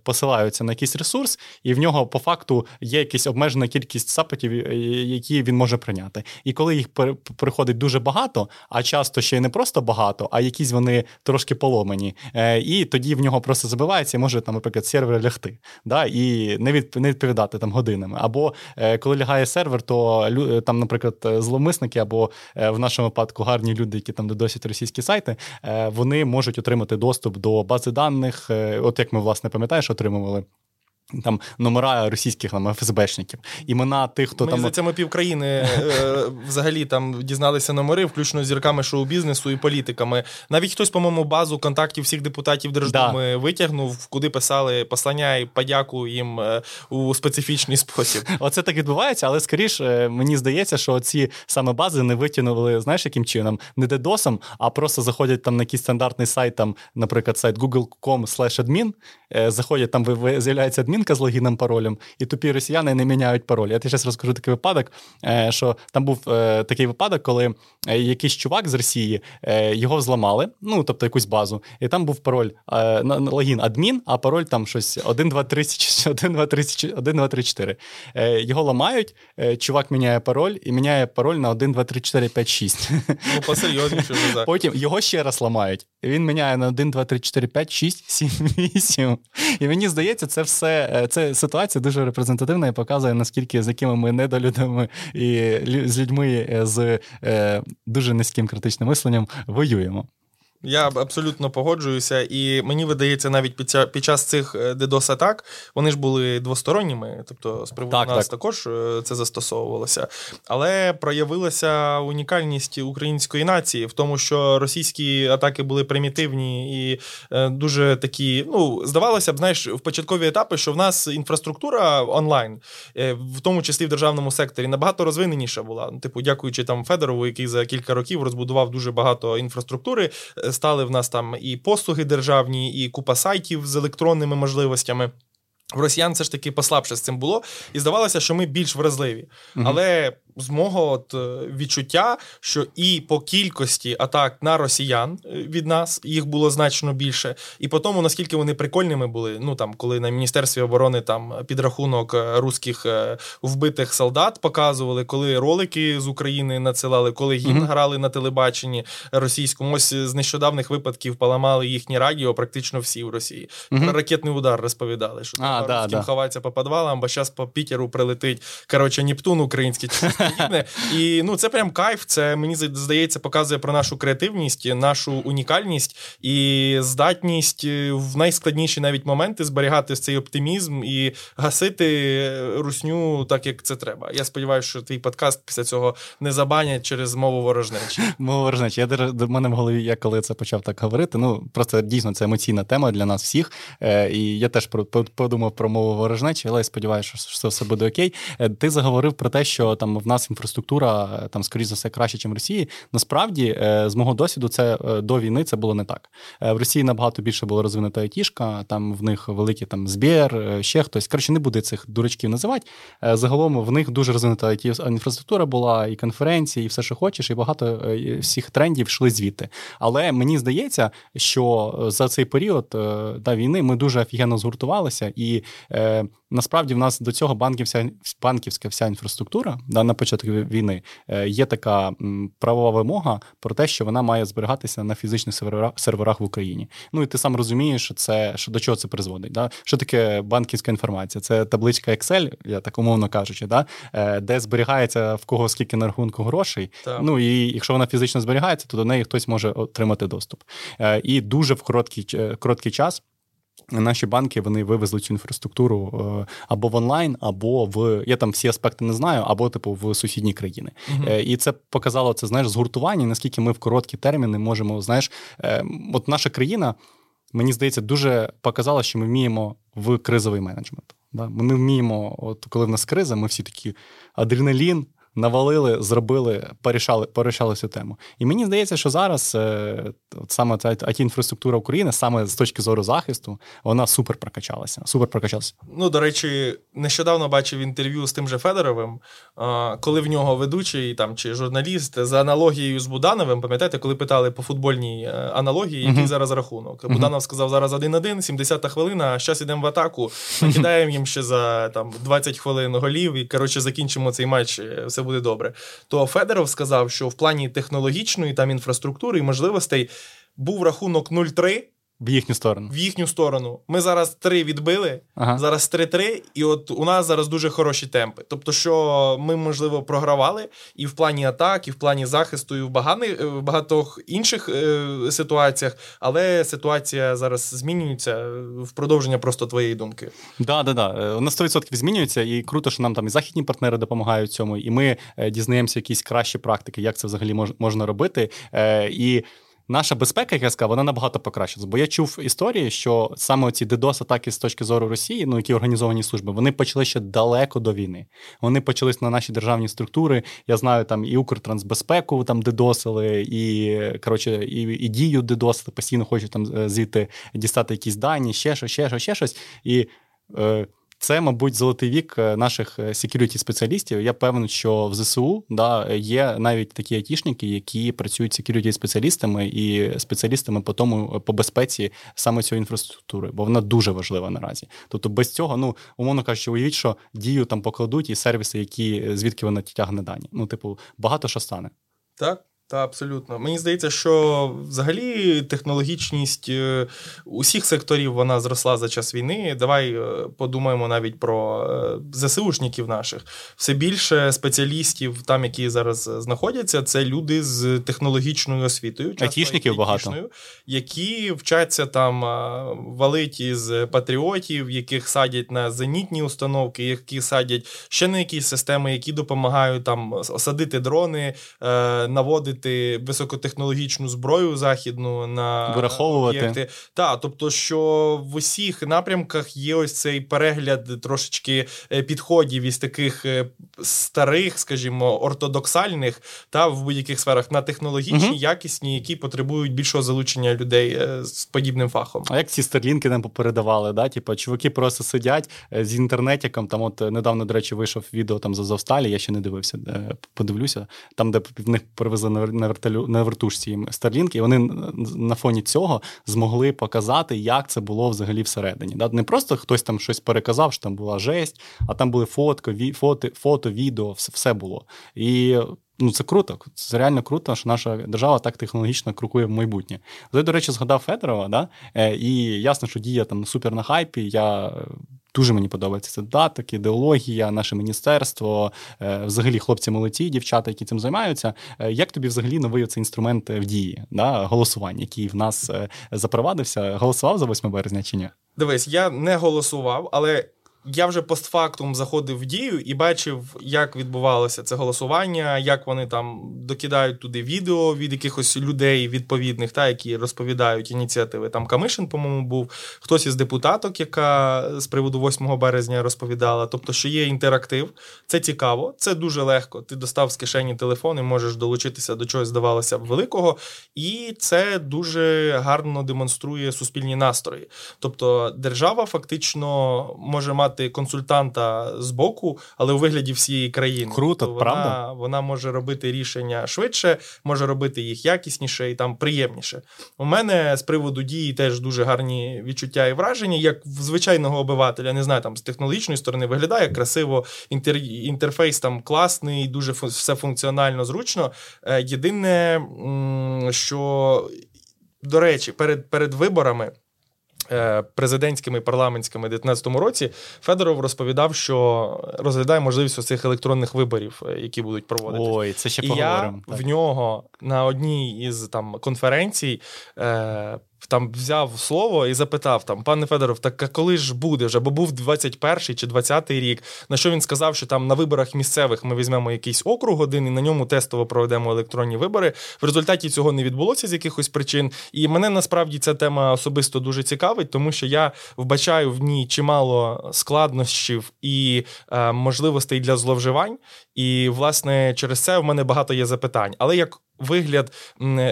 посилаються на якийсь ресурс, і в нього по факту є якась обмежена кількість запитів, які він може прийняти. І коли їх приходить дуже багато, а часто ще й не просто багато, а якісь вони трошки поломані, е, і тоді в нього просто забивається і може там, наприклад, сервер лягти, да, і не від, не відповідати там годинами. Або е, коли лягає сервер, то там, наприклад, зловмисники, або е, в нашому випадку гарні люди, які там досять російські сайти, вони можуть отримати доступ до бази даних, от як ми власне пам'ятаєш, отримували. Там номера російських там, ФСБшників, імена тих, хто Мені там здається, ми півкраїни е, взагалі там дізналися номери, включно з зірками шоу-бізнесу і політиками. Навіть хтось, по-моєму, базу контактів всіх депутатів Держдуми да. витягнув, куди писали послання і подяку їм е, у специфічний спосіб. Оце так відбувається, але скоріше мені здається, що ці саме бази не витягнули, знаєш, яким чином, не дедосом, а просто заходять там на якийсь стандартний сайт, там, наприклад, сайт google.com admin, заходять там, з'являється адмінка з логіном паролем, і тупі росіяни не міняють пароль. Я тобі зараз розкажу такий випадок, е, що там був е, такий випадок, коли е, якийсь чувак з Росії його зламали, ну тобто якусь базу, і там був пароль логін адмін, а пароль там щось 1, 2, 3, 1, 2, 3, 1, 2, 3, 4. Його ламають, чувак міняє пароль і міняє пароль на 1, 2, 3, 4, 5, 6. Ну, посерйозніше вже. Потім його ще раз ламають. Він міняє на 1, 2, 3, 4, 5, 6, 7, 8. І мені здається, це все Е, це ситуація дуже репрезентативна і показує, наскільки з якими ми недолюдами і з людьми е, з е, дуже низьким критичним мисленням воюємо. Я абсолютно погоджуюся, і мені видається, навіть під, ця, під час цих е, атак вони ж були двосторонніми, тобто з приводу так, нас так. також е, це застосовувалося. Але проявилася унікальність української нації в тому, що російські атаки були примітивні і е, дуже такі. Ну, здавалося б, знаєш, в початкові етапи, що в нас інфраструктура онлайн, в тому числі в державному секторі, набагато розвиненіша була. Типу, дякуючи там Федорову, який за кілька років розбудував дуже багато інфраструктури стали в нас там і послуги державні, і купа сайтів з електронними можливостями. В росіян все ж таки послабше з цим було, і здавалося, що ми більш вразливі. Угу. Але з мого от е, відчуття, що і по кількості атак на росіян е, від нас їх було значно більше, і по тому, наскільки вони прикольними були. Ну там, коли на міністерстві оборони там підрахунок е, руських вбитих солдат показували, коли ролики з України надсилали, коли гімн mm-hmm. грали на телебаченні російському. Ось з нещодавних випадків поламали їхні радіо, практично всі в Росії. Mm-hmm. Ракетний удар розповідали, що а, да, да. ховається по підвалам, бо зараз по Пітеру прилетить коротше Нептун український подібне. І ну це прям кайф. Це мені здається, показує про нашу креативність, нашу унікальність і здатність е, в найскладніші навіть моменти зберігати цей оптимізм і гасити русню так, як це треба. Я сподіваюся, що твій подкаст після цього не забанять через мову ворожнечі. Мову ворожнечі. Я до мене в голові, я коли це почав так говорити. Ну просто дійсно це емоційна тема для нас всіх. Е, і я теж подумав про мову ворожнечі, але я сподіваюся, що все буде окей. Е, ти заговорив про те, що там в нас інфраструктура е, там, скоріш за все, краще, ніж в Росії. Насправді, е, з мого досвіду, це е, до війни це було не так. В Росії набагато більше було розвинута айтішка, там в них великі там Збір, ще хтось. Коротше, не буде цих дурачків називати. Загалом в них дуже розвинута it інфраструктура була, і конференції, і все, що хочеш, і багато всіх трендів йшли звідти. Але мені здається, що за цей період да, війни ми дуже офігенно згуртувалися, і насправді в нас до цього банківська банківська вся інфраструктура да, на початку війни е, є така правова вимога про те, що вона має зберігатися на фізичних серверах в Україні. Ну і ти сам розумієш, що це що до чого це призводить. Да? Що таке банківська інформація? Це табличка Excel, я так умовно кажучи, да? Е, де зберігається в кого скільки на рахунку грошей. Так. Ну і якщо вона фізично зберігається, то до неї хтось може отримати доступ. Е, і дуже в короткий, короткий час. Наші банки вони вивезли цю інфраструктуру е, або в онлайн, або в я там всі аспекти не знаю, або типу в сусідні країни. Uh-huh. І це показало це знаєш згуртування. Наскільки ми в короткі терміни можемо, знаєш, е, от наша країна, мені здається, дуже показала, що ми вміємо в кризовий менеджмент. Ми вміємо, от коли в нас криза, ми всі такі адреналін навалили, зробили, порішали порішали цю тему. І мені здається, що зараз е, от саме ця it інфраструктура України, саме з точки зору захисту, вона супер прокачалася. Супер прокачалася. Ну, до речі, нещодавно бачив інтерв'ю з тим же Федоровим, коли в нього ведучий там чи журналіст за аналогією з Будановим, пам'ятаєте, коли питали по футбольній е, аналогії, який uh-huh. зараз рахунок. Буданов сказав, зараз 1-1, 70-та хвилина, а зараз йдемо в атаку, накидаємо їм ще за там 20 хвилин голів, і коротше закінчимо цей матч. Е, все буде добре. То Федоров сказав, що в плані технологічної там інфраструктури і можливостей був рахунок 0-3. В їхню сторону. В їхню сторону. Ми зараз три відбили, ага. зараз 3-3, і от у нас зараз дуже хороші темпи. Тобто, що ми, можливо, програвали і в плані атак, і в плані захисту, і в в багатьох інших е, ситуаціях, але ситуація зараз змінюється в продовження просто твоєї думки. Да, да, да. на 100% змінюється, і круто, що нам там і західні партнери допомагають цьому, і ми е, дізнаємося якісь кращі практики, як це взагалі мож, можна робити. Е, і наша безпека, як я сказав, вона набагато покращилась. Бо я чув історії, що саме ці ддос атаки з точки зору Росії, ну які організовані служби, вони почали ще далеко до війни. Вони почались на наші державні структури. Я знаю, там і Укртрансбезпеку там дедосили, і коротше, і, і дію дедосили, постійно хочуть там е, звідти дістати якісь дані, ще щось, ще щось, ще щось. І е, це, мабуть, золотий вік е, наших security спеціалістів. Я певний, що в ЗСУ да, є навіть такі айтішники, які працюють security спеціалістами і спеціалістами по тому по безпеці саме цієї інфраструктури, бо вона дуже важлива наразі. Тобто, без цього, ну умовно кажучи, уявіть, що дію там покладуть і сервіси, які звідки вона тягне дані. Ну, типу, багато що стане. Так. Та абсолютно. Мені здається, що взагалі технологічність е, усіх секторів вона зросла за час війни. Давай е, подумаємо навіть про е, ЗСУшників наших. Все більше спеціалістів, там, які зараз знаходяться, це люди з технологічною освітою, Айтішників багато. які вчаться там валить із патріотів, яких садять на зенітні установки, які садять ще на якісь системи, які допомагають там осадити дрони, наводити виводити високотехнологічну зброю західну на враховувати об'єкти. Так, тобто, що в усіх напрямках є ось цей перегляд трошечки е, підходів із таких е, старих, скажімо, ортодоксальних та в будь-яких сферах на технологічні, угу. якісні, які потребують більшого залучення людей е, з подібним фахом. А як ці старлінки нам попередавали? Да? Типу, чуваки просто сидять з інтернетиком. Там, от недавно, до речі, вийшов відео там за Завсталі, я ще не дивився, подивлюся. Там, де в них привезли на вертолю на вертушці Starlink, і вони на фоні цього змогли показати, як це було взагалі всередині. Не просто хтось там щось переказав, що там була жесть, а там були фотки, фото, фото, відео, все було. І Ну, це круто. Це реально круто, що наша держава так технологічно крокує в майбутнє. Ти, до речі, згадав Федорова, да? Е, і ясно, що дія там супер на хайпі. Я Дуже мені подобається це даток, ідеологія, наше міністерство, е, взагалі хлопці молоді, дівчата, які цим займаються. Е, як тобі взагалі новий цей інструмент в дії, да, голосування, який в нас запровадився? Голосував за 8 березня чи ні? Дивись, я не голосував, але я вже постфактум заходив в дію і бачив, як відбувалося це голосування, як вони там докидають туди відео від якихось людей відповідних, та які розповідають ініціативи. Там Камишин, по-моєму, був хтось із депутаток, яка з приводу 8 березня розповідала. Тобто, що є інтерактив, це цікаво, це дуже легко. Ти достав з кишені телефон і можеш долучитися до чогось, здавалося б, великого, і це дуже гарно демонструє суспільні настрої. Тобто, держава фактично може мати мати консультанта з боку, але у вигляді всієї країни. Круто, тобто правда? Вона, вона може робити рішення швидше, може робити їх якісніше і там приємніше. У мене з приводу дії теж дуже гарні відчуття і враження, як в звичайного обивателя, не знаю, там з технологічної сторони виглядає красиво, інтер, інтерфейс там класний, дуже все функціонально зручно. Е, єдине, що. До речі, перед перед виборами президентськими і парламентськими 19 році Федоров розповідав, що розглядає можливість цих електронних виборів, е, які будуть проводити. Ой, це ще і поговоримо. Я так. в нього на одній із там конференцій е, там взяв слово і запитав там, пане Федоров, так а коли ж буде вже? Бо був 21-й чи 20-й рік. На що він сказав, що там на виборах місцевих ми візьмемо якийсь округ один і на ньому тестово проведемо електронні вибори. В результаті цього не відбулося з якихось причин. І мене насправді ця тема особисто дуже цікавить, тому що я вбачаю в ній чимало складнощів і е, можливостей для зловживань. І, власне, через це в мене багато є запитань. Але як вигляд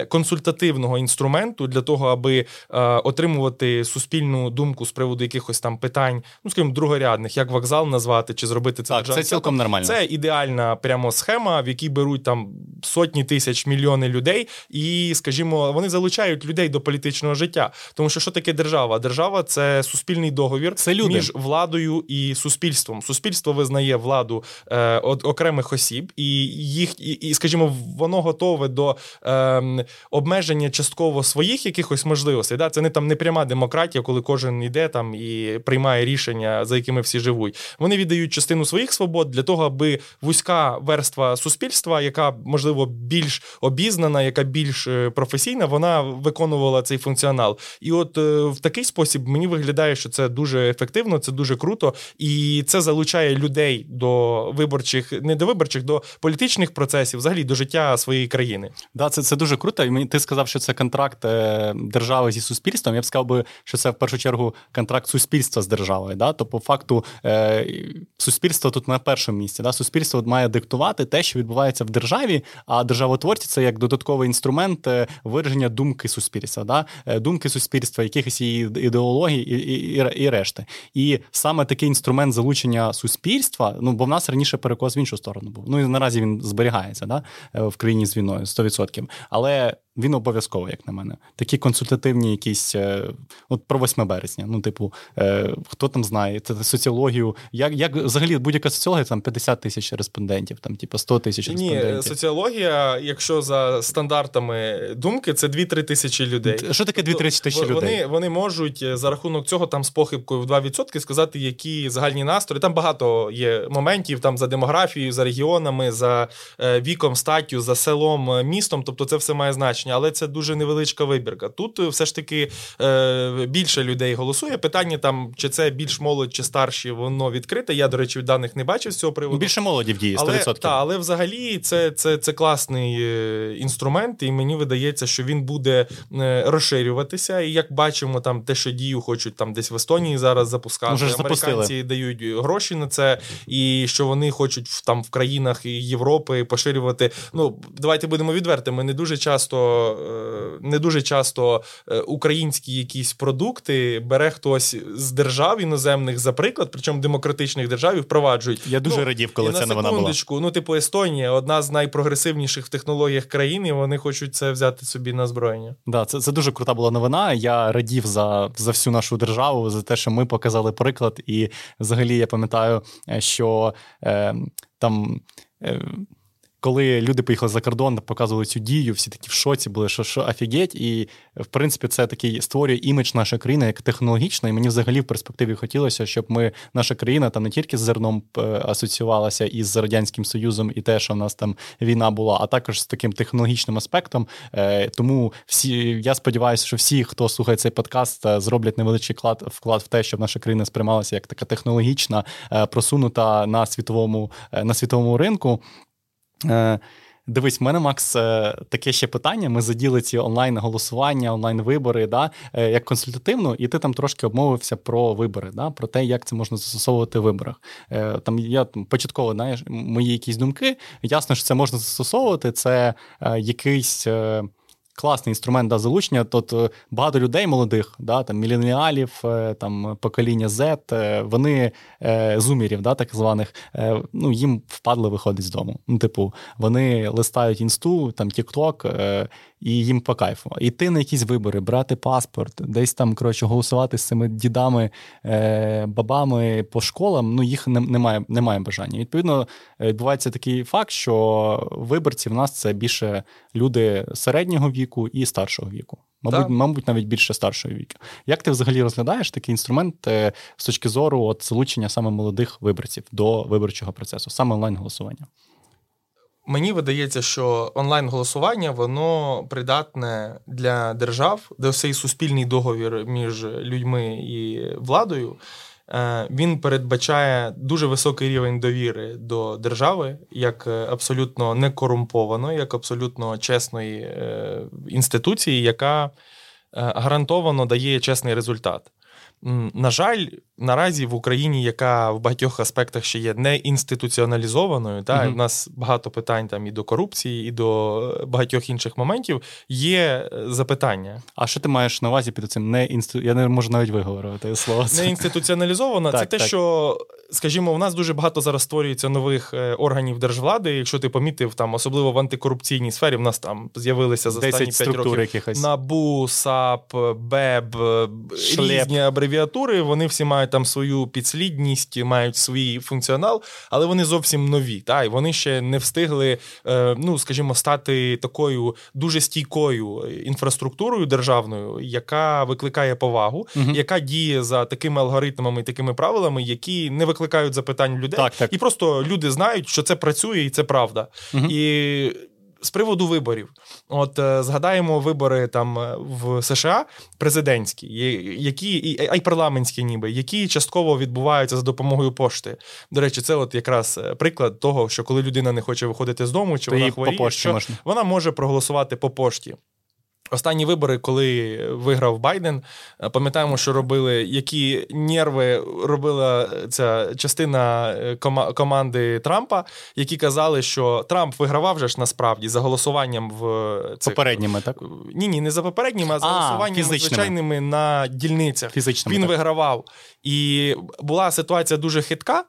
консультативного інструменту для того, аби е, отримувати суспільну думку з приводу якихось там питань, ну скажімо, другорядних, як вокзал назвати чи зробити це Так, Це цілком нормально. Це ідеальна прямо схема, в якій беруть там сотні тисяч мільйони людей, і, скажімо, вони залучають людей до політичного життя. Тому що що таке держава? Держава це суспільний договір це люди. між владою і суспільством. Суспільство визнає владу е, окремих осіб, і їх, і, і, скажімо, воно готове до е, обмеження частково своїх якихось можливостей. Да? Це не там не пряма демократія, коли кожен йде там і приймає рішення, за якими всі живуть. Вони віддають частину своїх свобод для того, аби вузька верства суспільства, яка можливо більш обізнана, яка більш е, професійна, вона виконувала цей функціонал. І от е, в такий спосіб мені виглядає, що це дуже ефективно, це дуже круто, і це залучає людей до виборчих, не до виборчих, до політичних процесів, взагалі до життя своєї країни. України. Да, це це дуже круто. І мені ти сказав, що це контракт е, держави зі суспільством. Я б сказав би, що це в першу чергу контракт суспільства з державою. Да? То по факту е, суспільство тут на першому місці. Да? Суспільство має диктувати те, що відбувається в державі, а державотворці це як додатковий інструмент е, вираження думки суспільства, да? думки суспільства, якихось ідеологій і, і, і, і решти. І саме такий інструмент залучення суспільства, ну бо в нас раніше перекос в іншу сторону був. Ну і наразі він зберігається да? в країні з війною. 100%. Але він обов'язково, як на мене. Такі консультативні, якісь е, от про 8 березня. Ну, типу, е, хто там знає, це соціологію. Як як взагалі будь-яка соціологія там 50 тисяч респондентів, там, типу, 100 тисяч респондентів. Ні, соціологія, якщо за стандартами думки, це 2-3 тисячі людей. Що таке 2-3 тобто тисячі вони, людей? Вони можуть за рахунок цього там з похибкою в 2% сказати, які загальні настрої. Там багато є моментів там за демографією, за регіонами, за віком, статтю, за селом, містом. Тобто це все має значення значення, але це дуже невеличка вибірка. Тут е, все ж таки е, більше людей голосує. Питання там, чи це більш молодь, чи старші, воно відкрите. Я, до речі, даних не бачив з цього приводу. Більше молоді в дії, 100%. Але, та, але взагалі це це, це класний е, інструмент, і мені видається, що він буде е, розширюватися. І як бачимо, там те, що дію хочуть там десь в Естонії зараз запускати. Вже Американці запустили. дають гроші на це, і що вони хочуть там в країнах Європи поширювати. Ну, давайте будемо відвертими. Не дуже часто Е, не дуже часто е, українські якісь продукти бере хтось з держав іноземних, за приклад, причому демократичних держав і впроваджують. Я дуже ну, радів, коли це на новина була. Ну, типу, Естонія, одна з найпрогресивніших в технологіях країн, і вони хочуть це взяти собі на зброєння. Да, це це дуже крута була новина. Я радів за за всю нашу державу, за те, що ми показали приклад. І взагалі я пам'ятаю, е, що е, там. Е, коли люди поїхали за кордон, показували цю дію, всі такі в шоці були, що що офігеть. І в принципі, це такий створює імідж нашої країни як технологічна. І мені взагалі в перспективі хотілося, щоб ми, наша країна там не тільки з зерном е, асоціювалася із радянським союзом і те, що в нас там війна була, а також з таким технологічним аспектом. Е, тому всі я сподіваюся, що всі, хто слухає цей подкаст, е, зроблять невеличкий вклад вклад в те, щоб наша країна сприймалася як така технологічна, просунута на світовому на світовому ринку. Е, дивись, в мене Макс е, таке ще питання. Ми заділи ці онлайн-голосування, онлайн-вибори, да, е, як консультативно, і ти там трошки обмовився про вибори, да, про те, як це можна застосовувати в виборах. Там я початково знаєш, мої якісь думки. Ясно, що це можна застосовувати. Це якийсь класний інструмент да, залучення. Тут е, багато людей молодих, да, там міленіалів, е, там покоління Z, е, вони зумірів, да, так званих, ну їм впадло виходить з дому. Ну, типу, вони листають інсту, там Тікток, і їм по кайфу. Іти на якісь вибори, брати паспорт, десь там коротше голосувати з цими дідами, бабами по школам. Ну їх немає, немає бажання. Відповідно, відбувається такий факт, що виборці в нас це більше люди середнього віку і старшого віку. Мабуть, мабуть, навіть більше старшого віку. Як ти взагалі розглядаєш такий інструмент е, з точки зору от, залучення саме молодих виборців до виборчого процесу, саме онлайн-голосування? Мені видається, що онлайн-голосування воно придатне для держав, де цей суспільний договір між людьми і владою. Е, він передбачає дуже високий рівень довіри до держави, як е, абсолютно некорумпованої, як абсолютно чесної е, інституції, яка гарантовано дає чесний результат. На жаль, наразі в Україні, яка в багатьох аспектах ще є не інституціоналізованою, та угу. в нас багато питань там і до корупції, і до багатьох інших моментів, є запитання. А що ти маєш на увазі під цим не інсту... Я не можу навіть виговорити слово. Не інституціоналізована. Це те, що, скажімо, у нас дуже багато зараз створюється нових е, органів держвлади. Якщо ти помітив, там особливо в антикорупційній сфері, в нас там з'явилися за останні 5 років якихось. НАБУ, САП, БЕБ, Шлеп. різні абревіатури. Вони всі мають там свою підслідність, мають свій функціонал, але вони зовсім нові. Та, І вони ще не встигли, е, ну скажімо, стати такою дуже стійкою інфраструктурою державною, яка викликає повагу, угу. яка діє за такими алгоритмами і такими правилами, які не викликають запитань людей, так, так. і просто люди знають, що це працює і це правда. Угу. І з приводу виборів, от е, згадаємо вибори там е, в США президентські, які а й парламентські, ніби які частково відбуваються за допомогою пошти. До речі, це от якраз е, приклад того, що коли людина не хоче виходити з дому, чи То вона хворіє, що можна. вона може проголосувати по пошті. Останні вибори, коли виграв Байден, е, пам'ятаємо, що робили, які нерви робила ця частина е, команди Трампа, які казали, що Трамп вигравав вже ж насправді за голосуванням в е, цих... попередніми, так ні, ні, не за попередніми, а за а, голосуванням звичайними на дільницях. Фізичними, Він так. вигравав. І була ситуація дуже хитка.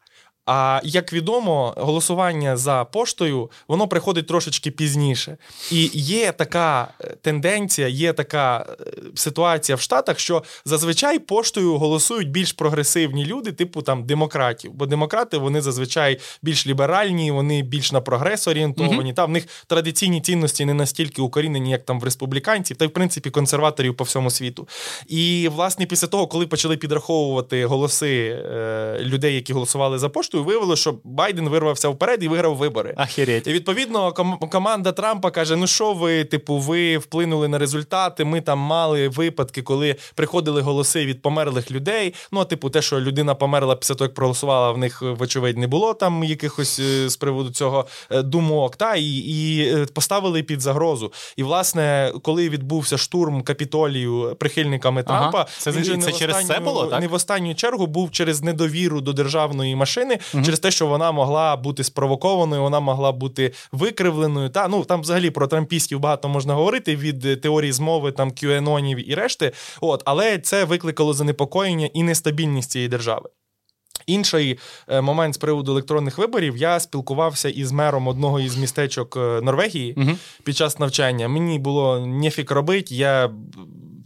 А як відомо, голосування за поштою воно приходить трошечки пізніше. І є така е, тенденція, є така е, ситуація в Штатах, що зазвичай поштою голосують більш прогресивні люди, типу там демократів. Бо демократи вони зазвичай більш ліберальні, вони більш на прогрес орієнтовані. Угу. Та в них традиційні цінності не настільки укорінені, як там в республіканців, та й в принципі консерваторів по всьому світу. І власне після того, коли почали підраховувати голоси е, людей, які голосували за поштою, поштою виявилося, що Байден вирвався вперед і виграв вибори. Ахереть. І відповідно ком- команда Трампа каже: Ну що ви, типу, ви вплинули на результати? Ми там мали випадки, коли приходили голоси від померлих людей. Ну, типу, те, що людина померла після того, як проголосувала, в них вочевидь не було там якихось е, з приводу цього е, думок. Та і, і е, поставили під загрозу. І власне, коли відбувся штурм капітолію прихильниками Трампа, ага. це, він це, не через останню, це було так? не в останню чергу був через недовіру до державної машини угу. через те, що вона могла бути спровокованою, вона могла бути викривленою. Та ну там взагалі про трампістів багато можна говорити від теорії змови, там QAnonів і решти. От, але це викликало занепокоєння і нестабільність цієї держави. Інший е, момент з приводу електронних виборів я спілкувався із мером одного із містечок е, Норвегії uh під час навчання. Мені було нефік робити. Я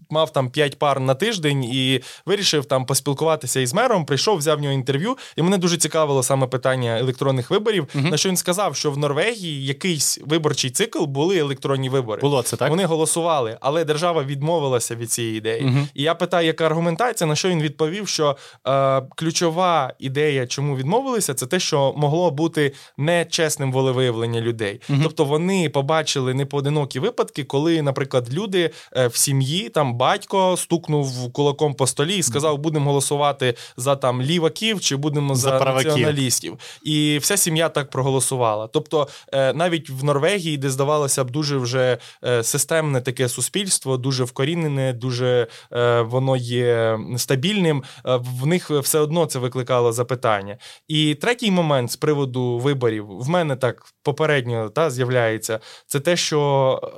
мав там 5 пар на тиждень і вирішив там поспілкуватися із мером. Прийшов, взяв в нього інтерв'ю, і мене дуже цікавило саме питання електронних виборів. uh На що він сказав, що в Норвегії якийсь виборчий цикл були електронні вибори. Було це так. Вони голосували, але держава відмовилася від цієї ідеї. uh І я питаю, яка аргументація? На що він відповів, що е, ключова ідея, чому відмовилися, це те, що могло бути нечесним волевиявлення людей. uh Тобто вони побачили непоодинокі випадки, коли, наприклад, люди е, в сім'ї там батько стукнув кулаком по столі і сказав: будемо голосувати за там ліваків чи будемо за, за націоналістів. І вся сім'я так проголосувала. Тобто, е, навіть в Норвегії, де здавалося б, дуже вже е, системне таке суспільство, дуже вкорінене, дуже е, воно є стабільним. В них все одно це викликало запитання. І третій момент з приводу виборів в мене так попередньо та з'являється. Це те, що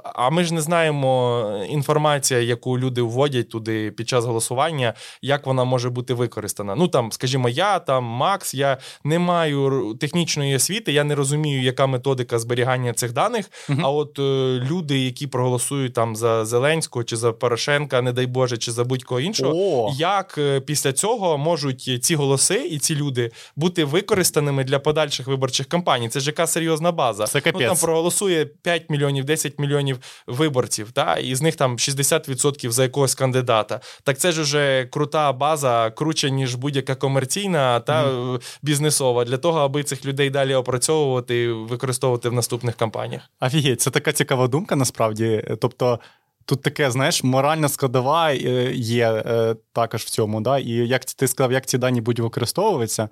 а ми ж не знаємо інформація, яку люди люди вводять туди під час голосування, як вона може бути використана. Ну там, скажімо, я там Макс, я не маю технічної освіти, я не розумію, яка методика зберігання цих даних. uh А от е, люди, які проголосують там за Зеленського чи за Порошенка, не дай Боже, чи за будь-кого іншого, oh. як е, після цього можуть ці голоси і ці люди бути використаними для подальших виборчих кампаній? Це ж яка серйозна база. Це ну, там проголосує 5 мільйонів, 10 мільйонів виборців, та і з них там 60% за якогось кандидата. Так це ж уже крута база, круче, ніж будь-яка комерційна та mm. бізнесова, для того, аби цих людей далі опрацьовувати і використовувати в наступних кампаніях. Офігеть, це така цікава думка насправді. Тобто. Тут таке, знаєш, моральна складова е, є е, також в цьому, да? і як ти сказав, як ці дані будуть використовуватися.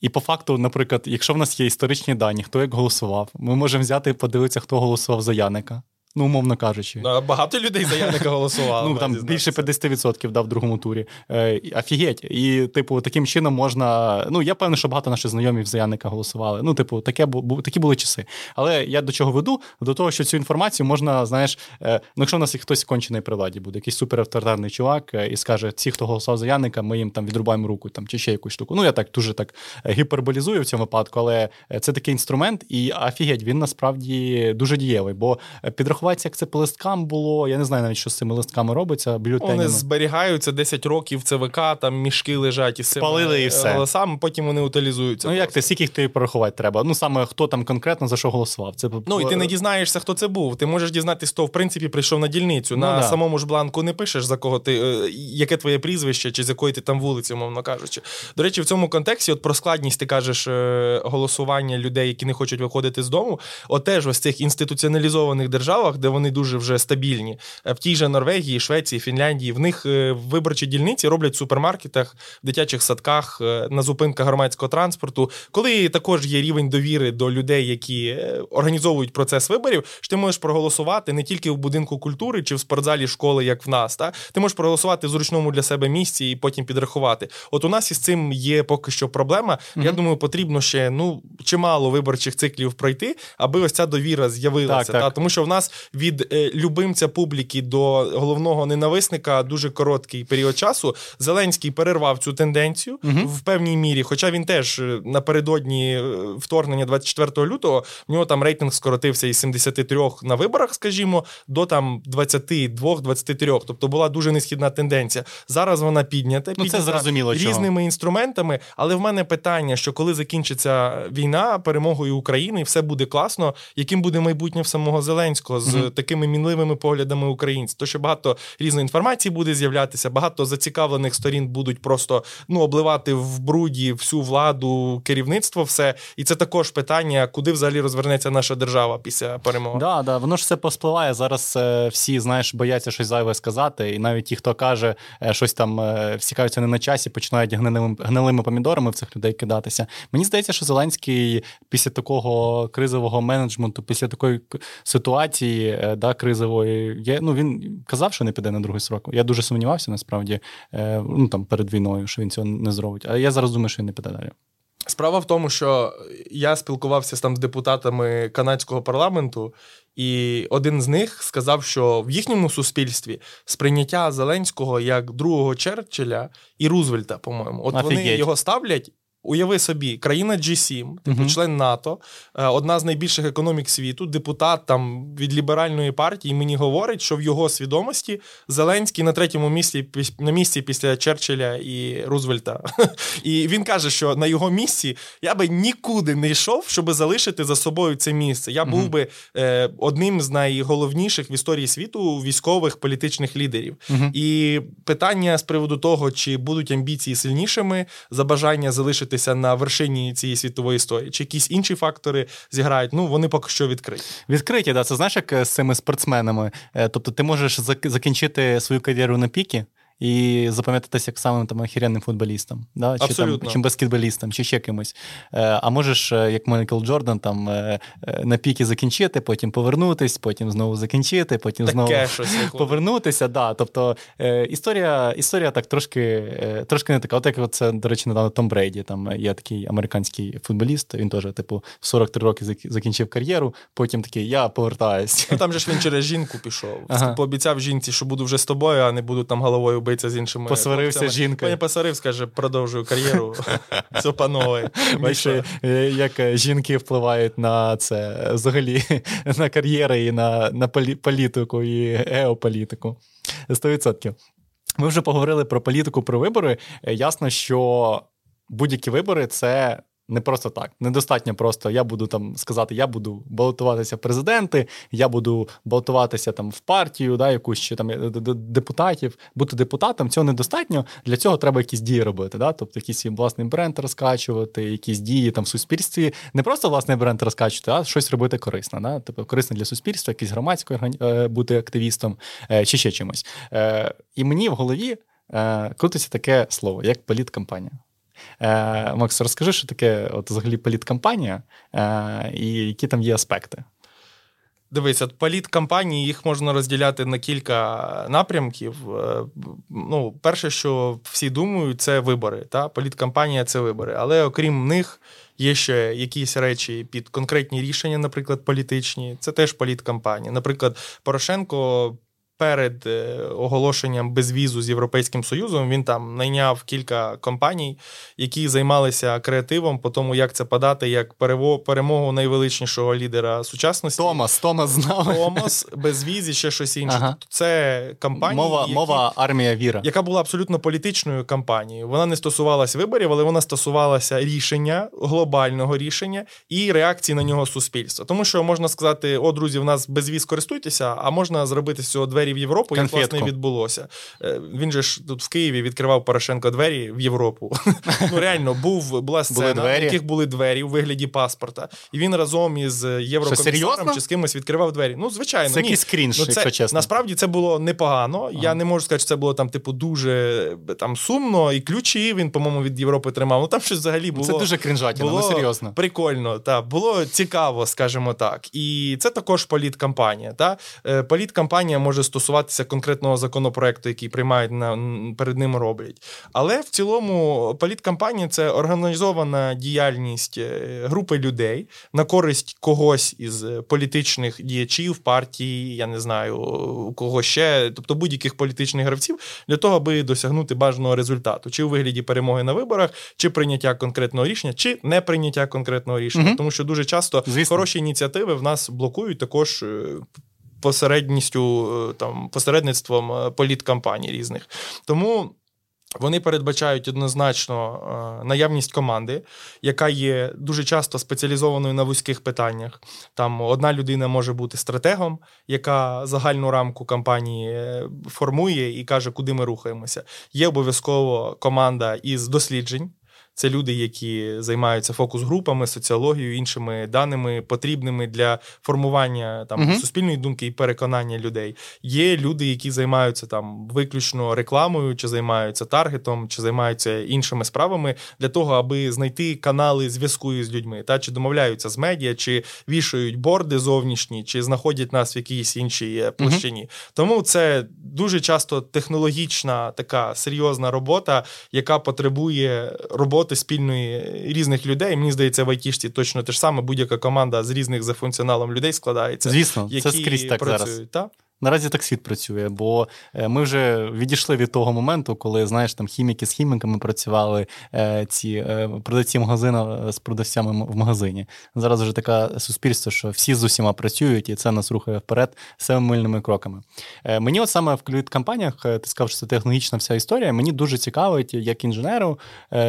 І по факту, наприклад, якщо в нас є історичні дані, хто як голосував, ми можемо взяти і подивитися, хто голосував за Яника. Ну, умовно кажучи. Багато людей за Яника голосували. Ну, там більше 50% дав в другому турі. Е, Офігеть. І, типу, таким чином можна. Ну, я певний, що багато наших знайомів за Яника голосували. Ну, типу, таке, такі були часи. Але я до чого веду? До того, що цю інформацію можна, знаєш, е, ну, якщо в нас хтось кончений при владі буде, якийсь суперавторитарний чувак, е, і скаже, ці, хто голосував за Яника, ми їм там відрубаємо руку там, чи ще якусь штуку. Ну, я так дуже так гіперболізую в цьому випадку, але це такий інструмент, і офігеть, він насправді дуже дієвий, бо підрахувати рахуватися, як це по листкам було. Я не знаю навіть, що з цими листками робиться. Бюлетенями. Вони зберігаються 10 років ЦВК, там мішки лежать із Спалили і все. голосами, потім вони утилізуються. Ну, як ти, скільки ти порахувати треба? Ну, саме хто там конкретно за що голосував. Це Ну, і ти не дізнаєшся, хто це був. Ти можеш дізнатися, хто в принципі прийшов на дільницю. Ну, на да. самому ж бланку не пишеш, за кого ти, е, яке твоє прізвище, чи з якої ти там вулиці, мовно кажучи. До речі, в цьому контексті, от про складність ти кажеш е, голосування людей, які не хочуть виходити з дому. От теж ось цих інституціоналізованих державах, де вони дуже вже стабільні. Е, в тій же Норвегії, Швеції, Фінляндії в них е, виборчі дільниці роблять в супермаркетах, в дитячих садках, е, на зупинках громадського транспорту, коли також є рівень довіри до людей, які організовують процес виборів, що ти можеш проголосувати не тільки в будинку культури чи в спортзалі школи, як в нас. Та ти можеш проголосувати в зручному для себе місці і потім підрахувати. От у нас із цим є поки що проблема. Mm-hmm. Я думаю, потрібно ще ну чимало виборчих циклів пройти, аби ось ця довіра з'явилася. Так, так. Та тому що в нас від е, любимця публіки до головного ненависника дуже короткий період часу. Зеленський перервав цю тенденцію угу. в певній мірі, хоча він теж е, напередодні е, вторгнення 24 лютого в нього там рейтинг скоротився із 73 на виборах, скажімо, до там 22-23. Тобто була дуже несхідна тенденція. Зараз вона піднята, ну, це зрозуміло різними чого. інструментами. Але в мене питання: що коли закінчиться війна перемогою України, все буде класно. Яким буде майбутнє в самого Зеленського з угу. такими мінливими поглядами українців? То що багато різної інформації буде з'являтися, багато зацікавлених сторін будуть просто ну обливати в бруді всю владу, керівництво, все. І це також питання, куди взагалі розвернеться наша держава після перемоги. Да, да, воно ж все поспливає. Зараз е, всі знаєш, бояться щось зайве сказати, і навіть ті, хто каже, е, щось там е, всікаються не на часі, починають гнилими, гнилими помідорами в цих людей кидатися. Мені здається, що Зеленський після такого кризового менеджменту, після такої ситуації, да, кризової, є, ну він казав, що не піде на другий срок. Я дуже сумнівався насправді ну там перед війною, що він цього не зробить. А я зараз думаю, що він не піде далі. Справа в тому, що я спілкувався там з депутатами канадського парламенту, і один з них сказав, що в їхньому суспільстві сприйняття Зеленського як другого Черчилля і Рузвельта, по-моєму, от Офігеть. вони його ставлять Уяви собі, країна G7, типу uh-huh. член НАТО, е, одна з найбільших економік світу, депутат там від ліберальної партії мені говорить, що в його свідомості Зеленський на третьому місці на місці після Черчилля і Рузвельта. І він каже, що на його місці я би нікуди не йшов, щоб залишити за собою це місце. Я був uh-huh. би е, одним з найголовніших в історії світу військових політичних лідерів. Uh-huh. І питання з приводу того, чи будуть амбіції сильнішими за бажання залишити залишитися на вершині цієї світової історії, чи якісь інші фактори зіграють. Ну вони поки що відкриті. Відкриті, да. Це знаєш, як з цими спортсменами. Е, тобто, ти можеш закінчити свою кар'єру на піки і запам'ятатися як самим там охеренним футболістом, да? чи там, чи баскетболістом, чи ще кимось. Е, а можеш, е, як Майкл Джордан, там е, на піки закінчити, потім повернутись, потім знову закінчити, потім Таке знову щось повернутися. Да. Тобто історія історія так трошки трошки не така. От як це, до речі, недавно Том Брейді, там є такий американський футболіст, він теж, типу, в 43 роки закінчив кар'єру, потім такий, я повертаюсь. Ну Там же ж він через жінку пішов. Ага. Пообіцяв жінці, що буду вже з тобою, а не буду там головою битися з іншими. Посварився жінкою. Не посварив, скаже, продовжую кар'єру. Панове. Бачиш, як е, жінки впливають на це взагалі на кар'єри і на на політику і геополітику. 100%. Ми вже поговорили про політику, про вибори. Е, ясно, що будь-які вибори це не просто так. Недостатньо просто я буду там сказати, я буду балотуватися в президенти, я буду балотуватися там в партію, да, якусь чи там е, депутатів. Бути депутатом цього недостатньо. Для цього треба якісь дії робити. Да? Тобто якийсь свій власний бренд розкачувати, якісь дії там в суспільстві. Не просто власний бренд розкачувати, а щось робити корисне. Да? Тобто корисне для суспільства, якийсь громадський е, бути активістом е, чи ще чимось. І мені в голові крутиться таке слово, як політкампанія. Е, Макс, розкажи, що таке от взагалі політкампанія е, і які там є аспекти. Дивись, політкампанії їх можна розділяти на кілька напрямків. Е, ну, Перше, що всі думають, це вибори. Та? Політкампанія це вибори. Але окрім них є ще якісь речі під конкретні рішення, наприклад, політичні. Це теж політкампанія. Наприклад, Порошенко перед е, оголошенням безвізу з Європейським Союзом він там найняв кілька компаній, які займалися креативом по тому, як це подати, як перемогу найвеличнішого лідера сучасності. Томас, Томас знав. Томас, безвіз і ще щось інше. Ага. Тобто це кампанія, мова, які, мова армія віра, яка була абсолютно політичною кампанією. Вона не стосувалася виборів, але вона стосувалася рішення, глобального рішення і реакції на нього суспільства. Тому що можна сказати: о, друзі, в нас безвіз користуйтеся, а можна зробити з цього двері в Європу, як власне відбулося. Е, він же ж тут в Києві відкривав Порошенко двері в Європу. Ну реально був була сцена, в яких були двері у вигляді паспорта, і він разом із єврокомісаром чи з кимось відкривав двері. Ну, звичайно, це якийсь крінж, ну, це, якщо чесно. Насправді це було непогано. Ага. Я не можу сказати, що це було там, типу, дуже там сумно, і ключі він, по-моєму, від Європи тримав. Ну там щось взагалі було. Це дуже крінжатіно, ну серйозно. Прикольно, так, було цікаво, скажімо так. І це також політкампанія. Та? Е, політкампанія може стосуватися конкретного законопроекту, який приймають на перед ними роблять. Але в цілому політкампанія це організована діяльність е, групи людей на користь когось із політичних діячів, партії, я не знаю, кого ще, тобто будь-яких політичних гравців, для того, аби досягнути бажаного результату, чи у вигляді перемоги на виборах, чи прийняття конкретного рішення, чи не прийняття конкретного рішення, угу. тому що дуже часто Звісно. хороші ініціативи в нас блокують також. Е, посередністю е, там посередництвом е, політкампаній різних. Тому. Вони передбачають однозначно наявність команди, яка є дуже часто спеціалізованою на вузьких питаннях. Там одна людина може бути стратегом, яка загальну рамку кампанії формує і каже, куди ми рухаємося. Є обов'язково команда із досліджень. Це люди, які займаються фокус-групами, соціологією, іншими даними, потрібними для формування там uh суспільної думки і переконання людей. Є люди, які займаються там виключно рекламою, чи займаються таргетом, чи займаються іншими справами для того, аби знайти канали зв'язку з людьми, та чи домовляються з медіа, чи вішають борди зовнішні, чи знаходять нас в якійсь іншій е, площині. uh Тому це дуже часто технологічна така серйозна робота, яка потребує роботи роботи спільної різних людей. Мені здається, в айтішці точно те ж саме. Будь-яка команда з різних за функціоналом людей складається. Звісно, які це скрізь так працюють. зараз. Та? Наразі так світ працює, бо е, ми вже відійшли від того моменту, коли знаєш там хіміки з хіміками працювали е, ці е, продавці магазину з продавцями в магазині. Зараз вже таке суспільство, що всі з усіма працюють, і це нас рухає вперед семимильними кроками. Мені, от саме в кліт-кампаніях, ти сказав, що це технологічна вся історія. Мені дуже цікавить, як інженеру.